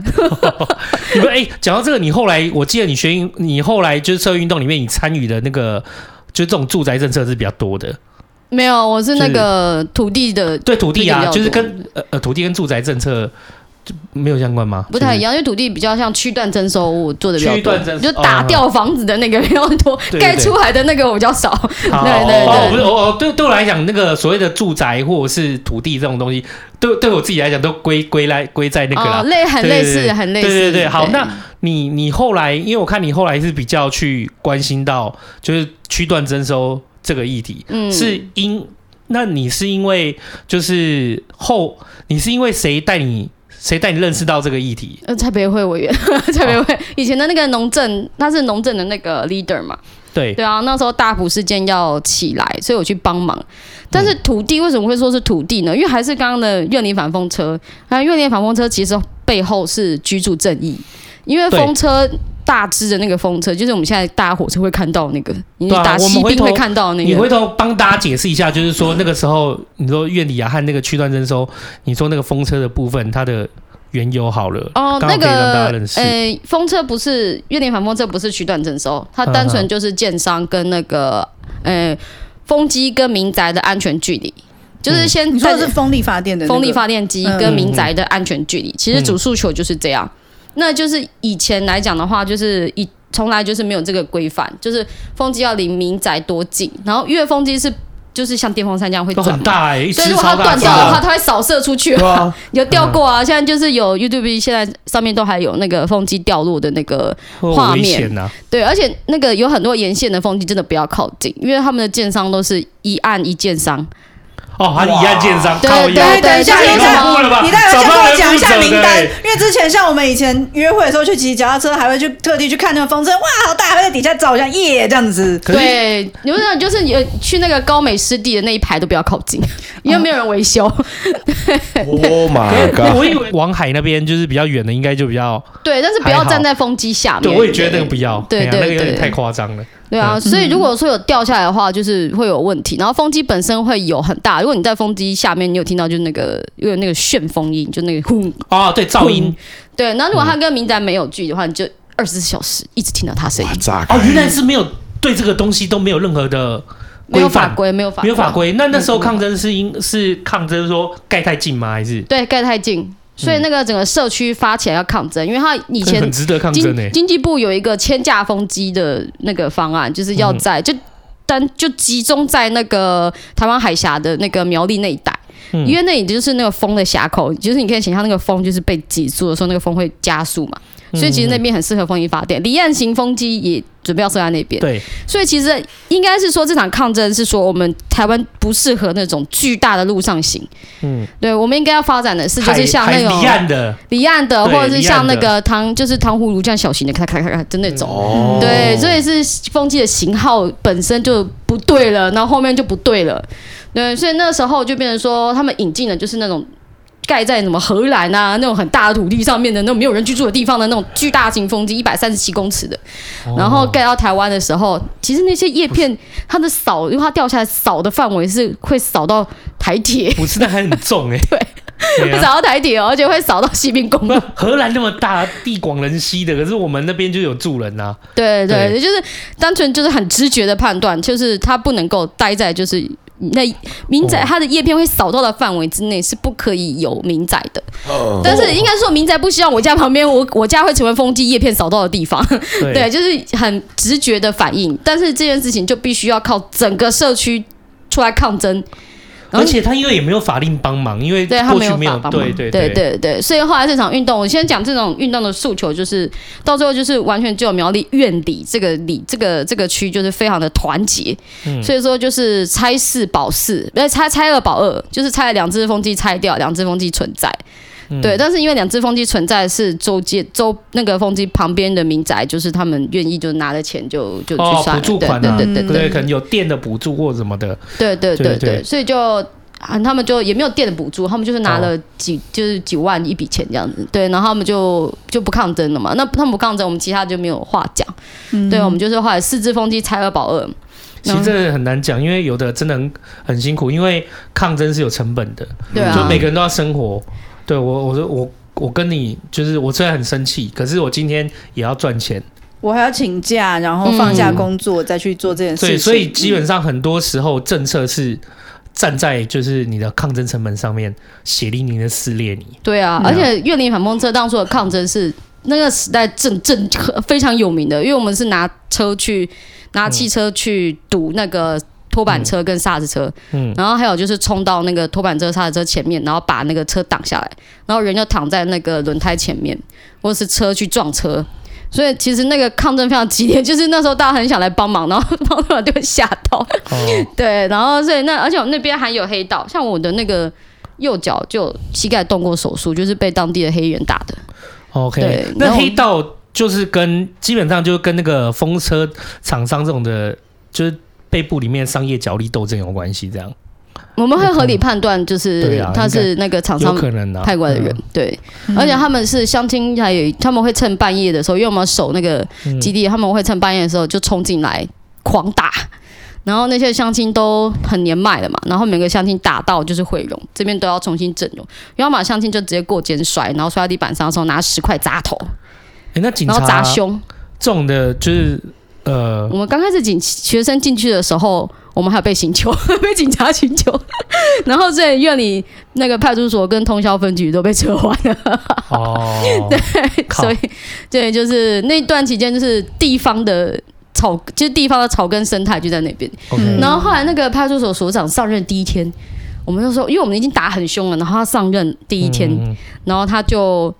你们哎，讲到这个，你后来我记得你学运，你后来就是社会运动里面你参与的那个，就这种住宅政策是比较多的。没有，我是那个土地的，对土地啊，就是跟呃呃土地跟住宅政策。没有相关吗？不太一样，因为土地比较像区段征收，我做的比较多，就打掉房子的那个比较多，盖出来的那个我比较少。对对对，不是我对对我来讲，那个所谓的住宅或者是土地这种东西，对对我自己来讲都归归来归在那个啦，类很类似，很类似。对对对，好，那你你后来，因为我看你后来是比较去关心到就是区段征收这个议题，嗯，是因那你是因为就是后你是因为谁带你？谁带你认识到这个议题？呃，蔡培慧委员，蔡培慧以前的那个农政，他是农政的那个 leader 嘛。对对啊，那时候大埔事件要起来，所以我去帮忙。但是土地为什么会说是土地呢？因为还是刚刚的怨灵反风车，啊，怨灵反风车其实背后是居住正义，因为风车。大支的那个风车，就是我们现在搭火车会看到那个，你打西兵会看到那个。你回头帮大家解释一下，就是说那个时候，你说苑里啊和那个区段征收，你说那个风车的部分，它的缘由好了。哦，那个呃，风车不是苑里反风车，不是区段征收，它单纯就是建商跟那个呃风机跟民宅的安全距离，就是先你说的是风力发电的风力发电机跟民宅的安全距离，其实主诉求就是这样。那就是以前来讲的话，就是以从来就是没有这个规范，就是风机要离民宅多近，然后因为风机是就是像电风扇这样会转很大哎、欸，所以如果它断掉的。话，它会扫射出去。啊、有掉过啊，现在就是有 YouTube 现在上面都还有那个风机掉落的那个画面、啊、对，而且那个有很多沿线的风机真的不要靠近，因为他们的建商都是一案一建商。哦，他一案建商，对对对，等一下，你再你待会先跟我讲一下名单，因为之前像我们以前约会的时候去骑脚踏车，还会去特地去看那个风车，哇，好大，还会在底下照一下耶，这样子。对，有没有就是有去那个高美湿地的那一排都不要靠近，因为没有人维修。Oh my god！我以为往海那边就是比较远的，应该就比较对，但是不要站在风机下面。对，我也觉得那个不要，对对，那个有点太夸张了。对啊，所以如果说有掉下来的话，就是会有问题。然后风机本身会有很大，如果你在风机下面，你有听到就是那个有那个旋风音，就那个轰啊，对，噪音。对，那如果它跟民宅没有距离的话，你就二十四小时一直听到它声音。哦，原来是没有对这个东西都没有任何的没有法规，没有法没有法规。那那时候抗争是因是抗争说盖太近吗？还是对盖太近？所以那个整个社区发起来要抗争，因为他以前 很值得抗争呢。经济部有一个千架风机的那个方案，就是要在就单就集中在那个台湾海峡的那个苗栗那一带，因为那里就是那个风的峡口，就是你可以想象那个风就是被挤住的时候，那个风会加速嘛。所以其实那边很适合风力发电，离岸型风机也准备要设在那边。对，所以其实应该是说这场抗争是说我们台湾不适合那种巨大的陆上型。嗯，对，我们应该要发展的是就是像那种离岸的、离岸的，或者是像那个糖就是糖葫芦这样小型的，咔咔咔咔的那种。哦。对，所以是风机的型号本身就不对了，然后后面就不对了。对，所以那时候就变成说他们引进的就是那种。盖在什么荷兰啊那种很大的土地上面的那种没有人居住的地方的那种巨大型风机，一百三十七公尺的，然后盖到台湾的时候，其实那些叶片它的扫，因为它掉下来扫的范围是会扫到。台铁，不是，那还很重哎、欸。对。会扫到台铁哦，而且会扫到西滨公路。荷兰那么大，地广人稀的，可是我们那边就有住人呐、啊。对对，对就是单纯就是很直觉的判断，就是它不能够待在就是那民宅，它的叶片会扫到的范围之内是不可以有民宅的。哦。但是应该说民宅不希望我家旁边，我我家会成为风机叶片扫到的地方。对，对，就是很直觉的反应。但是这件事情就必须要靠整个社区出来抗争。而且他因为也没有法令帮忙，因为过去没有，对对对。对对，所以后来这场运动，我先讲这种运动的诉求，就是到最后就是完全只有苗栗院里这个里这个这个区就是非常的团结，所以说就是拆四保四，呃拆拆二保二，就是拆了两只风机拆掉，两只风机存在。嗯、对，但是因为两只风机存在是周街周那个风机旁边的民宅，就是他们愿意就拿了钱就就去算了，补助款、啊、对对对对，对，可能有电的补助或什么的，对对对对，对对。对所以就啊他们就也没有电的补助，他们就是拿了几、哦、就是几万一笔钱这样子，对，然后他们就就不抗争了嘛，那他们不抗争，我们其他就没有话讲，嗯、对，我们就是后来四只风机拆二保二，其实这个很难讲，因为有的真的很很辛苦，因为抗争是有成本的，对啊，就每个人都要生活。对我，我说我我跟你就是，我虽然很生气，可是我今天也要赚钱，我还要请假，然后放下工作、嗯、再去做这件事情。对，所以基本上很多时候政策是站在就是你的抗争成本上面，血淋淋的撕裂你。对啊，而且苑林反风车当初的抗争是那个时代正正非常有名的，因为我们是拿车去拿汽车去堵那个。拖板车跟刹子车，嗯，然后还有就是冲到那个拖板车、刹子车前面，然后把那个车挡下来，然后人就躺在那个轮胎前面，或是车去撞车，所以其实那个抗争非常激烈，就是那时候大家很想来帮忙，然后帮忙就会吓到，哦、对，然后所以那而且我那边还有黑道，像我的那个右脚就膝盖动过手术，就是被当地的黑人打的。OK，对那黑道就是跟基本上就跟那个风车厂商这种的，就是。背部里面商业角力斗争有关系，这样。我们会合理判断，就是他是那个厂商派过来的人，对，而且他们是相亲，还有他们会趁半夜的时候，因为我们守那个基地，他们会趁半夜的时候就冲进来狂打，然后那些相亲都很年迈了嘛，然后每个相亲打到就是毁容，这边都要重新整容，然后马乡亲就直接过肩摔，然后摔在地板上的时候拿石块砸头，哎，那警察砸胸。这种的，就是。呃，我们刚开始警学生进去的时候，我们还有被刑求，被警察刑求，然后在院里那个派出所跟通宵分局都被撤换了。哦，对，所以对，就是那段期间，就是地方的草，就是地方的草根生态就在那边。Okay 然后后来那个派出所所长上任第一天，我们就说，因为我们已经打很凶了，然后他上任第一天，嗯、然后他就。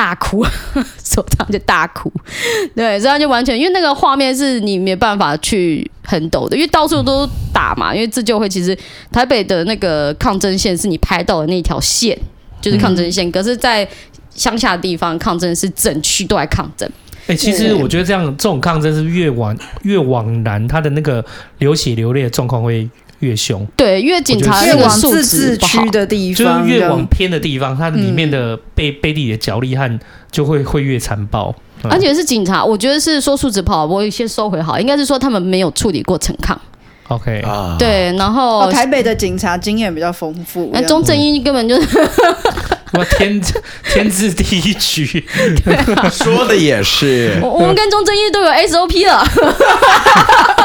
大哭，手上就大哭，对，这样就完全，因为那个画面是你没办法去很抖的，因为到处都打嘛。因为自救会其实台北的那个抗争线是你拍到的那条线，就是抗争线。嗯、可是，在乡下的地方，抗争是整区都在抗争。哎、欸，其实我觉得这样这种抗争是越往越往南，它的那个流血流泪的状况会。越凶，对，越警察越往自治区的地方，就是越往偏的地方，它里面的背背地里的角力和就会会越残暴。而且是警察，我觉得是说素质不好，我先收回好，应该是说他们没有处理过陈抗。OK 啊，对，然后、哦、台北的警察经验比较丰富，那钟正一根本就是。我天，天字第一局，说的也是。我我们跟钟正义都有 SOP 了。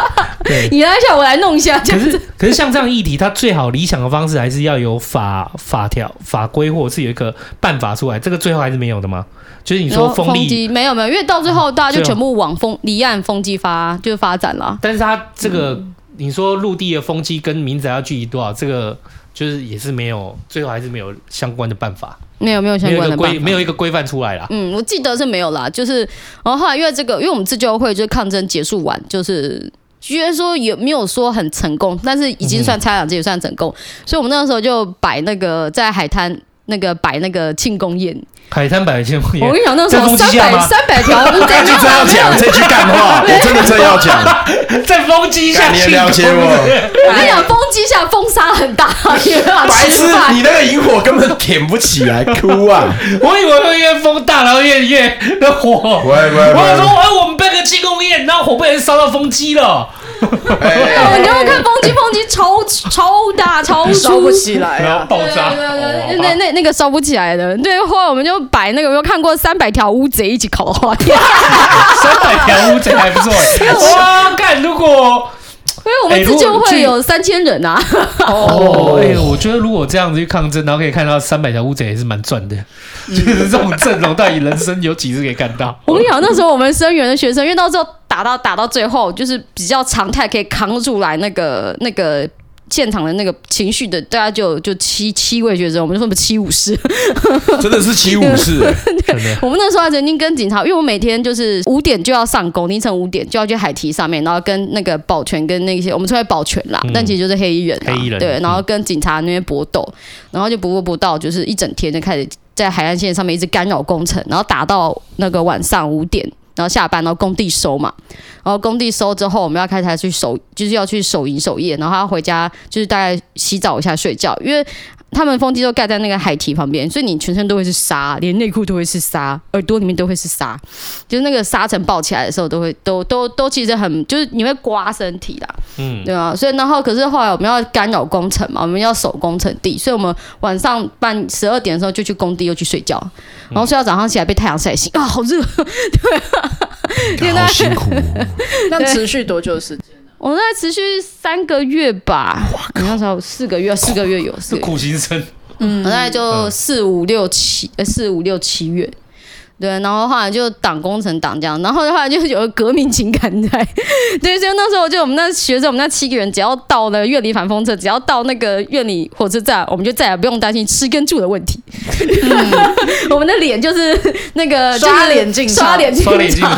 对，你来一下，我来弄一下。可是，可是像这样议题，它最好理想的方式还是要有法法条、法规，或者是有一个办法出来。这个最后还是没有的吗？就是你说风力没有没有，因为到最后大家就全部往风离岸风机发就发展了。但是它这个，嗯、你说陆地的风机跟民宅要距离多少？这个。就是也是没有，最后还是没有相关的办法，没有没有相关的规，没有一个规范出来啦。嗯，我记得是没有啦。就是，然后后来因为这个，因为我们自救会就是抗争结束完，就是虽然说也没有说很成功，但是已经算差两只也算成功，嗯、所以我们那个时候就摆那个在海滩那个摆那个庆功宴。海滩摆庆功宴，我跟你讲，那时候三百三百条，这句真要讲，这句干话，我真的真要讲。在风机下，你也了解我。我跟你讲，风机下风沙很大，白痴，你那个萤火根本点不起来，哭啊！我以为会越风大，然后越越那火。喂喂喂！我说，哎，我们办个庆功宴，然后火被人烧到风机了。我就看风机，风机超超大，超烧不起来，然后爆炸，对对对，那那那个烧不起来的。对，后来我们就摆那个，有没有看过三百条乌贼一起烤的画面？三百条乌贼还不错，哇！干，如果。因为我们自救会有三千人啊！哦，哎，我觉得如果这样子去抗争，然后可以看到三百条乌贼也是蛮赚的。就是这种阵容，到底人生有几次可以看到？我跟你讲，那时候我们生源的学生，因为到时候打到打到最后，就是比较常态，可以扛出来那个那个。现场的那个情绪的，大家就就七七位学生，我们就说我们七武士，真的是七武士。对，我们那时候还曾经跟警察，因为我每天就是五点就要上工，凌晨五点就要去海堤上面，然后跟那个保全跟那些我们出来保全啦，嗯、但其实就是黑衣人，黑衣人对，然后跟警察那边搏斗，然后就搏搏到就是一整天就开始在海岸线上面一直干扰工程，然后打到那个晚上五点。然后下班，然后工地收嘛，然后工地收之后，我们要开始去守，就是要去守营守夜，然后他要回家，就是大概洗澡一下睡觉，因为。他们风机都盖在那个海堤旁边，所以你全身都会是沙，连内裤都会是沙，耳朵里面都会是沙，就是那个沙尘爆起来的时候，都会都都都其实很，就是你会刮身体啦，嗯，对啊，所以然后可是后来我们要干扰工程嘛，我们要守工程地，所以我们晚上半十二点的时候就去工地又去睡觉，然后睡到早上起来被太阳晒醒啊，好热，对啊，好辛苦，那持续多久时间？我们在持续三个月吧，你那时候四个月，四个月有，是苦行僧。嗯，大概就四五六七，呃，四五六七月。对，然后后来就党工程党这样，然后后来就有个革命情感在。对，所以那时候就我们那学生，我们那七个人，只要到了院里反风车，只要到那个院里火车站，我们就再也不用担心吃跟住的问题。嗯、我们的脸就是那个刷脸进刷脸进刷脸进场，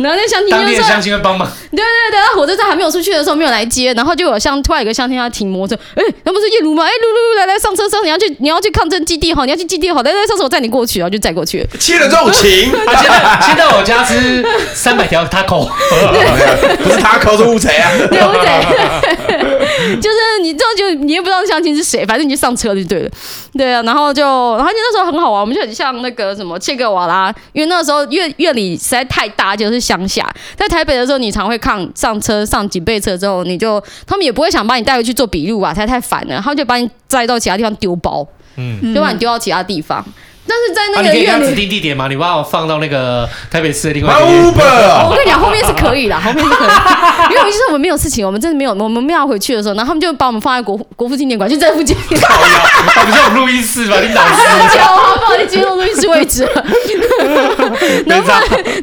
然后那相亲当地的相亲会帮忙。对对对，火车站还没有出去的时候没有来接，然后就有像突然有个相亲要停摩托车，哎，那不是叶卢吗？哎，露露来来上车上，你要去你要去抗争基地哈，你要去基地好，来来上车我载你过去，然后就载过去了。切了肉情，他现在先到我家吃三百条 taco，不是 taco 是乌贼啊，对乌贼，就是你这就你也不知道相亲是谁，反正你就上车就对了，对啊，然后就然后那时候很好玩，我们就很像那个什么切格瓦拉，因为那时候院院里实在太大，就是乡下，在台北的时候你常会看上车上警备车之后，你就他们也不会想把你带回去做笔录啊，才太烦了，他们就把你载到其他地方丢包，嗯，就把你丢到其他地方。但是在那个院里，指定地点嘛，你把我放到那个台北市的地方。我跟你讲，后面是可以的，后面是可以，因为就是我们没有事情，我们真的没有，我们没有回去的时候，然后他们就把我们放在国国父纪念馆，就在附近。好呀，不是有录音室吗？你老师，好，不好意思，录音室位置。然后，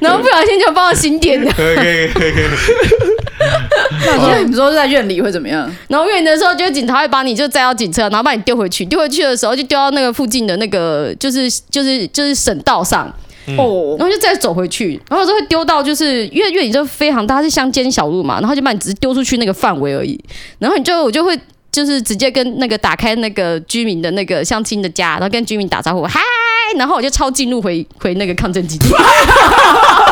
然后不小心就放到新店的。可以，可以，可以，可以。那你说在院里会怎么样？然后院里的时候，就警察会把你就载到警车，然后把你丢回去。丢回去的时候，就丢到那个附近的那个，就是就是就是省道上哦。然后就再走回去，然后就会丢到就是因为院里就非常大，是乡间小路嘛，然后就把你只是丢出去那个范围而已。然后你就我就会就是直接跟那个打开那个居民的那个相亲的家，然后跟居民打招呼，嗨。然后我就抄近路回回那个抗震基地，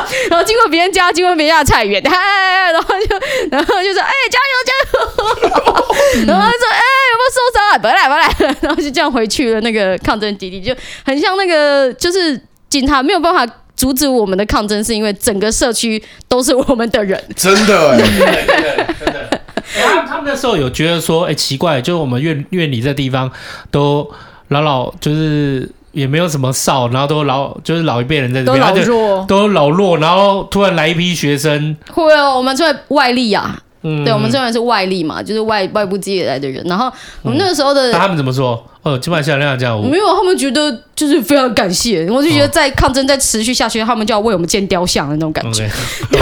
然后经过别人家，经过别人家的菜园，哎，然后就然后就说，哎，加油加油，然后说，哎，有没有受伤啊？不来不来，然后就这样回去了那个抗争基地，就很像那个就是警察没有办法阻止我们的抗争，是因为整个社区都是我们的人，真的，真的，真的。他们他们那时候有觉得说，哎，奇怪，就是我们院院里这地方都老老就是。也没有什么少，然后都老就是老一辈人在这边，都老弱，都老弱，然后突然来一批学生，会哦，我们出来外力啊，嗯，对，我们虽然是外力嘛，就是外外部接来的人，然后我们那个时候的，他们怎么说？哦，今晚下亮这样，没有，他们觉得就是非常感谢，我就觉得在抗争再持续下去，他们就要为我们建雕像的那种感觉。对，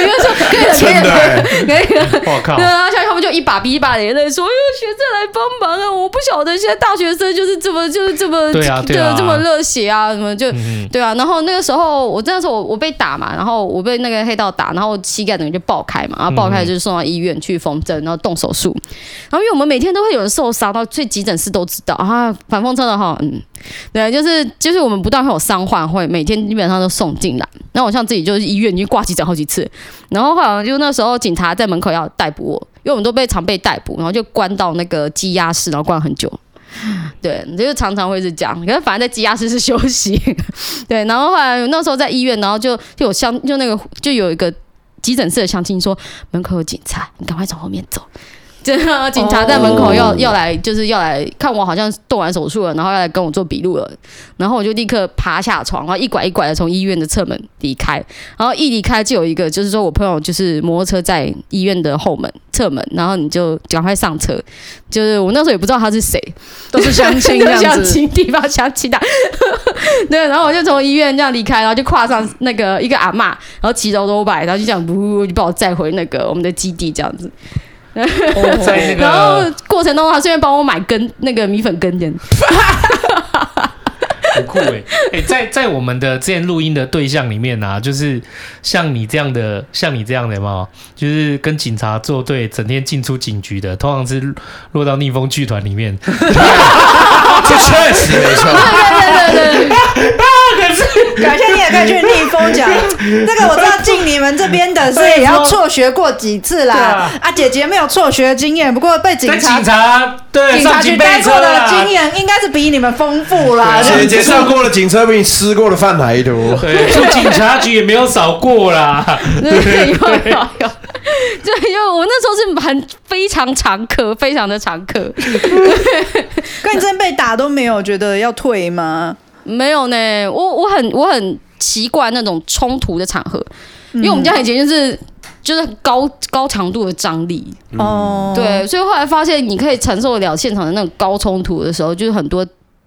因为说可以了，可以了，可以了。我 靠！对啊，下去他们就一把比一把眼泪说：“哎呦，学生来帮忙啊！我不晓得现在大学生就是这么就是这么对啊，对啊，这么热血啊，什么就对啊。然后那个时候，我那时候我我被打嘛，然后我被那个黑道打，然后膝盖等于就爆开嘛，然后爆开就是送到医院去缝针，然后动手术。然后因为我们每天都会有人受伤，到最急诊是都知道啊。反风车的哈，嗯，对，就是就是我们不断会有伤患，会每天基本上都送进来。那我像自己就是医院已经挂急诊好几次，然后好像就那时候警察在门口要逮捕我，因为我们都被常被逮捕，然后就关到那个羁押室，然后关很久。对，就常常会是这样，可是反正在羁押室是休息。对，然后后来那时候在医院，然后就就有相就那个就有一个。急诊室的相亲说门口有警察，你赶快从后面走。真的，警察在门口要、oh. 要来，就是要来看我，好像动完手术了，然后要来跟我做笔录了。然后我就立刻爬下床，然后一拐一拐的从医院的侧门离开。然后一离开就有一个，就是说我朋友就是摩托车在医院的后门侧门，然后你就赶快上车。就是我那时候也不知道他是谁，都是相亲这样子，地方相亲的。对，然后我就从医院这样离开，然后就跨上那个一个阿嬷，然后骑着欧拜，然后就这样呜就把我载回那个我们的基地这样子。然后过程中他顺便帮我买根那个米粉羹，这样 很酷哎、欸！哎、欸，在在我们的之前录音的对象里面啊，就是像你这样的，像你这样的嘛，就是跟警察作对，整天进出警局的，通常是落到逆风剧团里面。这确实没错。对对对对对。改天你也可以去逆风讲，那个我知道进你们这边的，是也要辍学过几次啦。啊，啊，姐姐没有辍学的经验，不过被警察警察对警察局待过的经验，应该是比你们丰富啦。姐姐上过的警车比你吃过的饭还多。警察局也没有少过啦。对，有有有。对，因为我那时候是很非常常客，非常的常客。跟你真被打都没有觉得要退吗？没有呢，我我很我很习惯那种冲突的场合，因为我们家以前就是就是高高强度的张力。哦，对，所以后来发现你可以承受得了现场的那种高冲突的时候，就是很多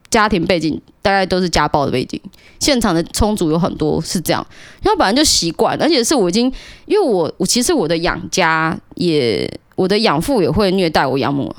家庭背景大概都是家暴的背景，现场的冲突有很多是这样，因为本来就习惯，而且是我已经因为我我其实我的养家也我的养父也会虐待我养母。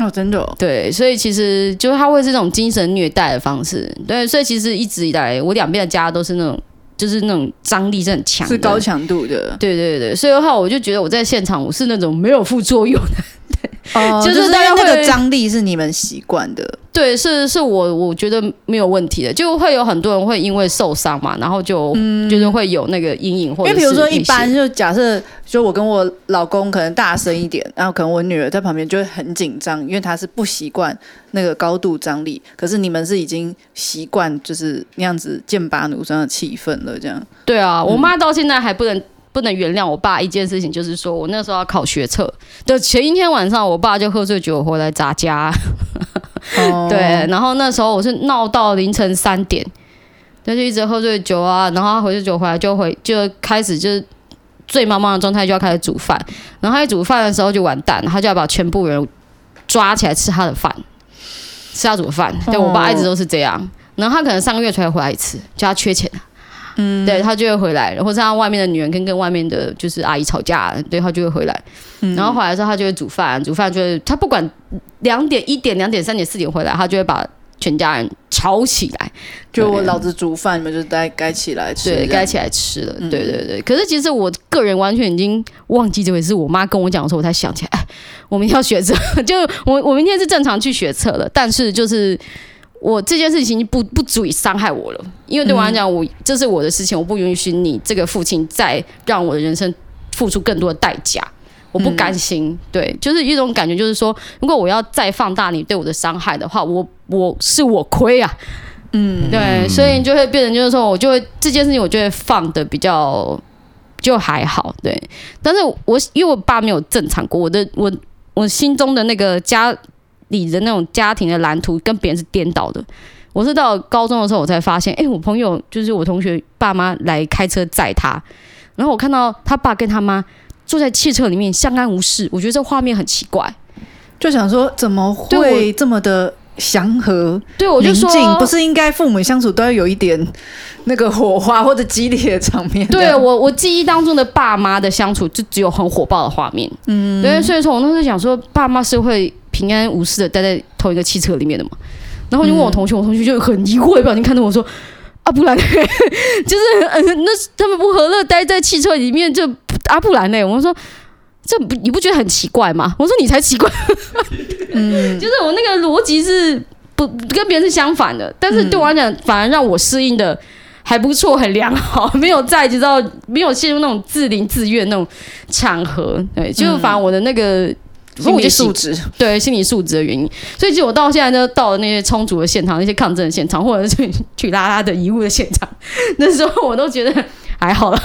哦，真的、哦，对，所以其实就是他会是这种精神虐待的方式，对，所以其实一直以来我两边的家都是那种，就是那种张力是很强，是高强度的，对对对，所以的话我就觉得我在现场我是那种没有副作用的。哦，就是大家那个张力是你们习惯的，对，是是我我觉得没有问题的，就会有很多人会因为受伤嘛，然后就、嗯、就是会有那个阴影，或者因为比如说一般就假设，就我跟我老公可能大声一点，然后可能我女儿在旁边就会很紧张，因为她是不习惯那个高度张力，可是你们是已经习惯就是那样子剑拔弩张的气氛了，这样。对啊，我妈到现在还不能。不能原谅我爸一件事情，就是说我那时候要考学测的前一天晚上，我爸就喝醉酒回来砸家。Oh. 对，然后那时候我是闹到凌晨三点，他就一直喝醉酒啊，然后他回醉酒回来就回就开始就是醉茫茫的状态，就要开始煮饭。然后他一煮饭的时候就完蛋，他就要把全部人抓起来吃他的饭，吃他煮的饭。对，我爸一直都是这样，然后他可能上个月才会回来一次，叫他缺钱。嗯，对，他就会回来，或者他外面的女人跟跟外面的就是阿姨吵架，对，他就会回来。嗯、然后回来之后，他就会煮饭，煮饭就是他不管两点、一点、两点、三点、四点回来，他就会把全家人吵起来。就我老子煮饭，你们就该该起来吃，对，该起来吃了。对对对。可是其实我个人完全已经忘记这回事。我妈跟我讲的时候，我才想起来，哎，我明天要学车，就我我明天是正常去学车了，但是就是。我这件事情不不足以伤害我了，因为对我来讲，我这是我的事情，我不允许你这个父亲再让我的人生付出更多的代价，我不甘心。对，就是一种感觉，就是说，如果我要再放大你对我的伤害的话，我我是我亏啊，嗯，对，所以就会变成就是说，我就会这件事情，我就会放的比较就还好，对。但是我因为我爸没有正常过，我的我我心中的那个家。你的那种家庭的蓝图跟别人是颠倒的。我是到高中的时候，我才发现，哎、欸，我朋友就是我同学爸妈来开车载他，然后我看到他爸跟他妈坐在汽车里面相安无事，我觉得这画面很奇怪，就想说怎么会这么的祥和？对，我就说不是应该父母相处都要有一点那个火花或者激烈的场面？对我，我记忆当中的爸妈的相处就只有很火爆的画面。嗯，对，所以说我那时候想说，爸妈是会。平安无事的待在同一个汽车里面的嘛，然后就问我同学，我同学就很疑惑的表情看着我说：“阿不然，就是嗯，那他们不和乐待在汽车里面，就阿布兰呢？”我说：“这不你不觉得很奇怪吗？”我说：“你才奇怪。”嗯，就是我那个逻辑是不跟别人是相反的，但是对我来讲，反而让我适应的还不错，很良好，没有在就知道没有陷入那种自怜自怨那种场合。对，就是反而我的那个。心理素质对心理素质的原因，所以其实我到现在呢，到了那些充足的现场、那些抗争的现场，或者是去拉拉的遗物的现场，那时候我都觉得还好了。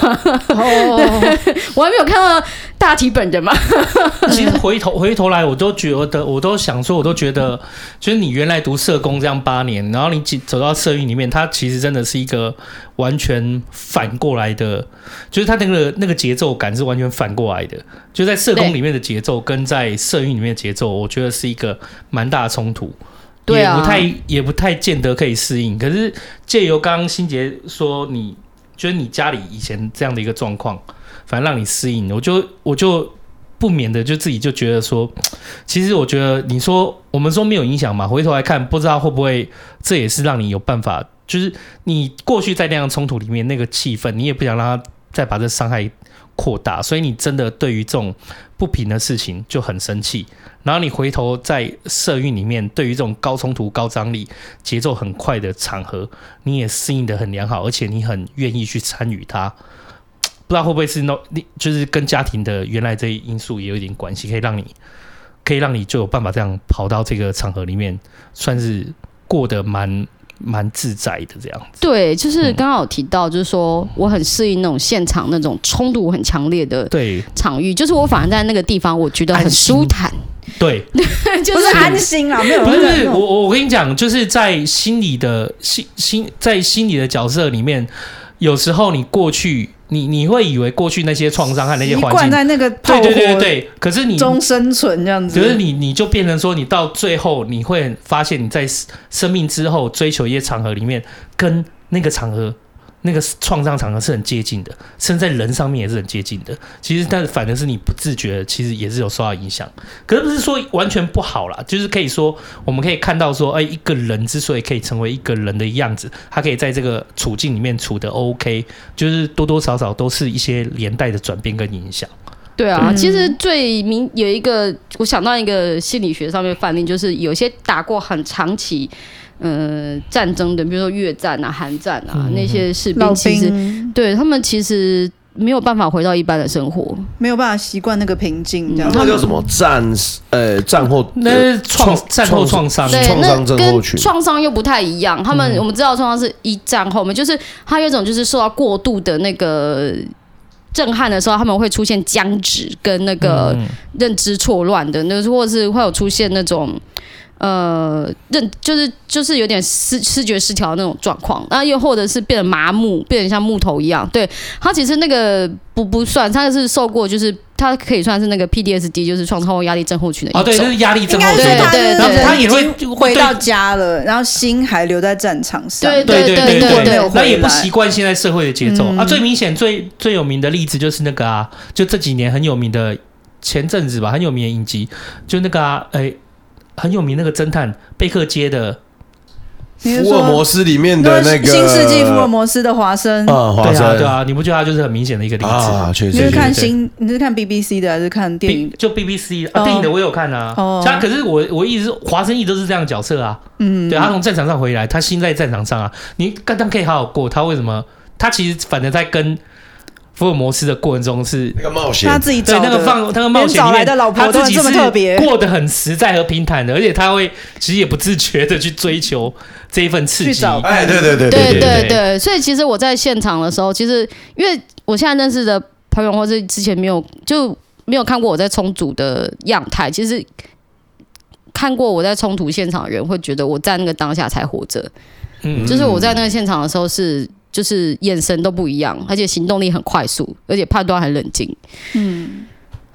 哦，我还没有看到大体本人嘛。其实回头回头来，我都觉得，我都想说，我都觉得，就是你原来读社工这样八年，然后你走到社运里面，它其实真的是一个完全反过来的，就是它那个那个节奏感是完全反过来的。就在社工里面的节奏，跟在社运里面的节奏，我觉得是一个蛮大的冲突。对啊，也不太也不太见得可以适应。可是借由刚刚心杰说，你觉得你家里以前这样的一个状况，反正让你适应，我就我就不免的就自己就觉得说，其实我觉得你说我们说没有影响嘛，回头来看，不知道会不会这也是让你有办法，就是你过去在那样冲突里面那个气氛，你也不想让他再把这伤害扩大，所以你真的对于这种不平的事情就很生气。然后你回头在社运里面，对于这种高冲突、高张力、节奏很快的场合，你也适应得很良好，而且你很愿意去参与它。不知道会不会是那，就是跟家庭的原来这一因素也有一点关系，可以让你，可以让你就有办法这样跑到这个场合里面，算是过得蛮。蛮自在的这样子，对，就是刚刚有提到，就是说我很适应那种现场那种冲突很强烈的对。场域，就是我反而在那个地方我觉得很舒坦，对，就是安心啊，没有，不是我我我跟你讲，就是在心里的心心在心里的角色里面，有时候你过去。你你会以为过去那些创伤和那些环境，在那个对对对对，可是你终生存这样子，可是你你就变成说，你到最后你会发现你在生命之后追求一些场合里面，跟那个场合。那个创伤场合是很接近的，甚至在人上面也是很接近的。其实，但是反正是你不自觉，其实也是有受到影响。可是不是说完全不好啦，就是可以说，我们可以看到说，哎，一个人之所以可以成为一个人的样子，他可以在这个处境里面处得 OK，就是多多少少都是一些连带的转变跟影响。对啊，其实最明有一个，我想到一个心理学上面范例，就是有些打过很长期。呃，战争的，比如说越战啊、韩战啊，嗯、那些士兵其实对他们其实没有办法回到一般的生活，没有办法习惯那个平静。这样，那叫什么战？呃，战后那是创战后创伤，对，那跟创伤又不太一样。他们、嗯、我们知道创伤是一战后面，就是他有一种就是受到过度的那个震撼的时候，他们会出现僵直跟那个认知错乱的，那或者是会有出现那种。呃，认就是就是有点思视觉失调的那种状况，然后又或者是变得麻木，变得像木头一样。对，他其实那个不不算，他是受过，就是他可以算是那个 PDSD，就是创伤后压力症候群的一种。哦，对，就是压力症候群。对对对，然后他也会回到家了，然后心还留在战场上。对对对对对对，他也不习惯现在社会的节奏、嗯、啊。最明显、最最有名的例子就是那个啊，就这几年很有名的前阵子吧，很有名的影集，就那个啊，哎。很有名那个侦探贝克街的福尔摩斯里面的那个新世纪福尔摩斯的华生啊，华生对啊，对啊，你不觉得他就是很明显的一个例子啊？确实，你是看新，你是看 BBC 的还是看电影？就 BBC 啊，电影的我有看啊。哦，他可是我我一直华生一直都是这样的角色啊。嗯，对，他从战场上回来，他心在战场上啊。你刚刚可以好好过，他为什么？他其实反正在跟。福尔摩斯的过程中是那个冒险，他自己找对那个放那个冒险里面，他自己是过得很实在和平坦的，而且他会其实也不自觉的去追求这一份刺激。哎，对对对对对对，所以其实我在现场的时候，其实因为我现在认识的朋友，或是之前没有就没有看过我在冲突的样态，其实看过我在冲突现场的人会觉得我在那个当下才活着。嗯，就是我在那个现场的时候是。就是眼神都不一样，而且行动力很快速，而且判断很冷静。嗯，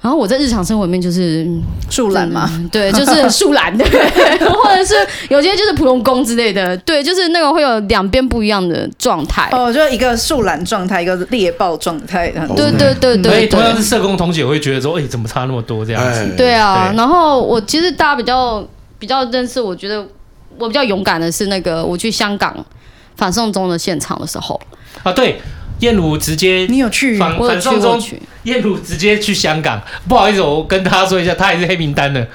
然后我在日常生活里面就是树懒嘛，对，就是树懒的，或者是有些就是普通工之类的，对，就是那个会有两边不一样的状态。哦，就一个树懒状态，一个猎豹状态。对对对对，所以同样是社工同学会觉得说，哎，怎么差那么多这样子？对啊，然后我其实大家比较比较认识，我觉得我比较勇敢的是那个我去香港。反送中的现场的时候。啊，对，燕如直接你有去？反反送中，燕如直接去香港，不好意思，我跟他说一下，他也是黑名单的，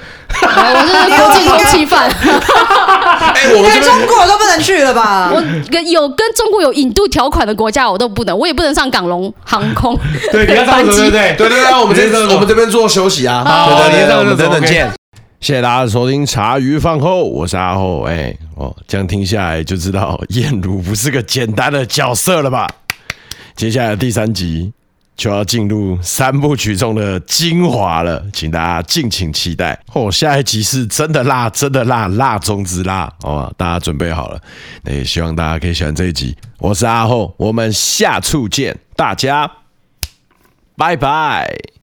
我是国际通缉犯。哎，我们中国都不能去了吧？我跟有跟中国有引渡条款的国家，我都不能，我也不能上港龙航空。对，你要上对对对？对对对，我们这我们这边做休息啊，对对对，我们等等见。谢谢大家的收听，茶余饭后，我是阿厚。哎、欸，哦，这样听下来就知道燕如不是个简单的角色了吧？接下来第三集就要进入三部曲中的精华了，请大家敬请期待哦。下一集是真的辣，真的辣，辣中之辣哦！大家准备好了，那也希望大家可以喜欢这一集。我是阿厚，我们下次见，大家拜拜。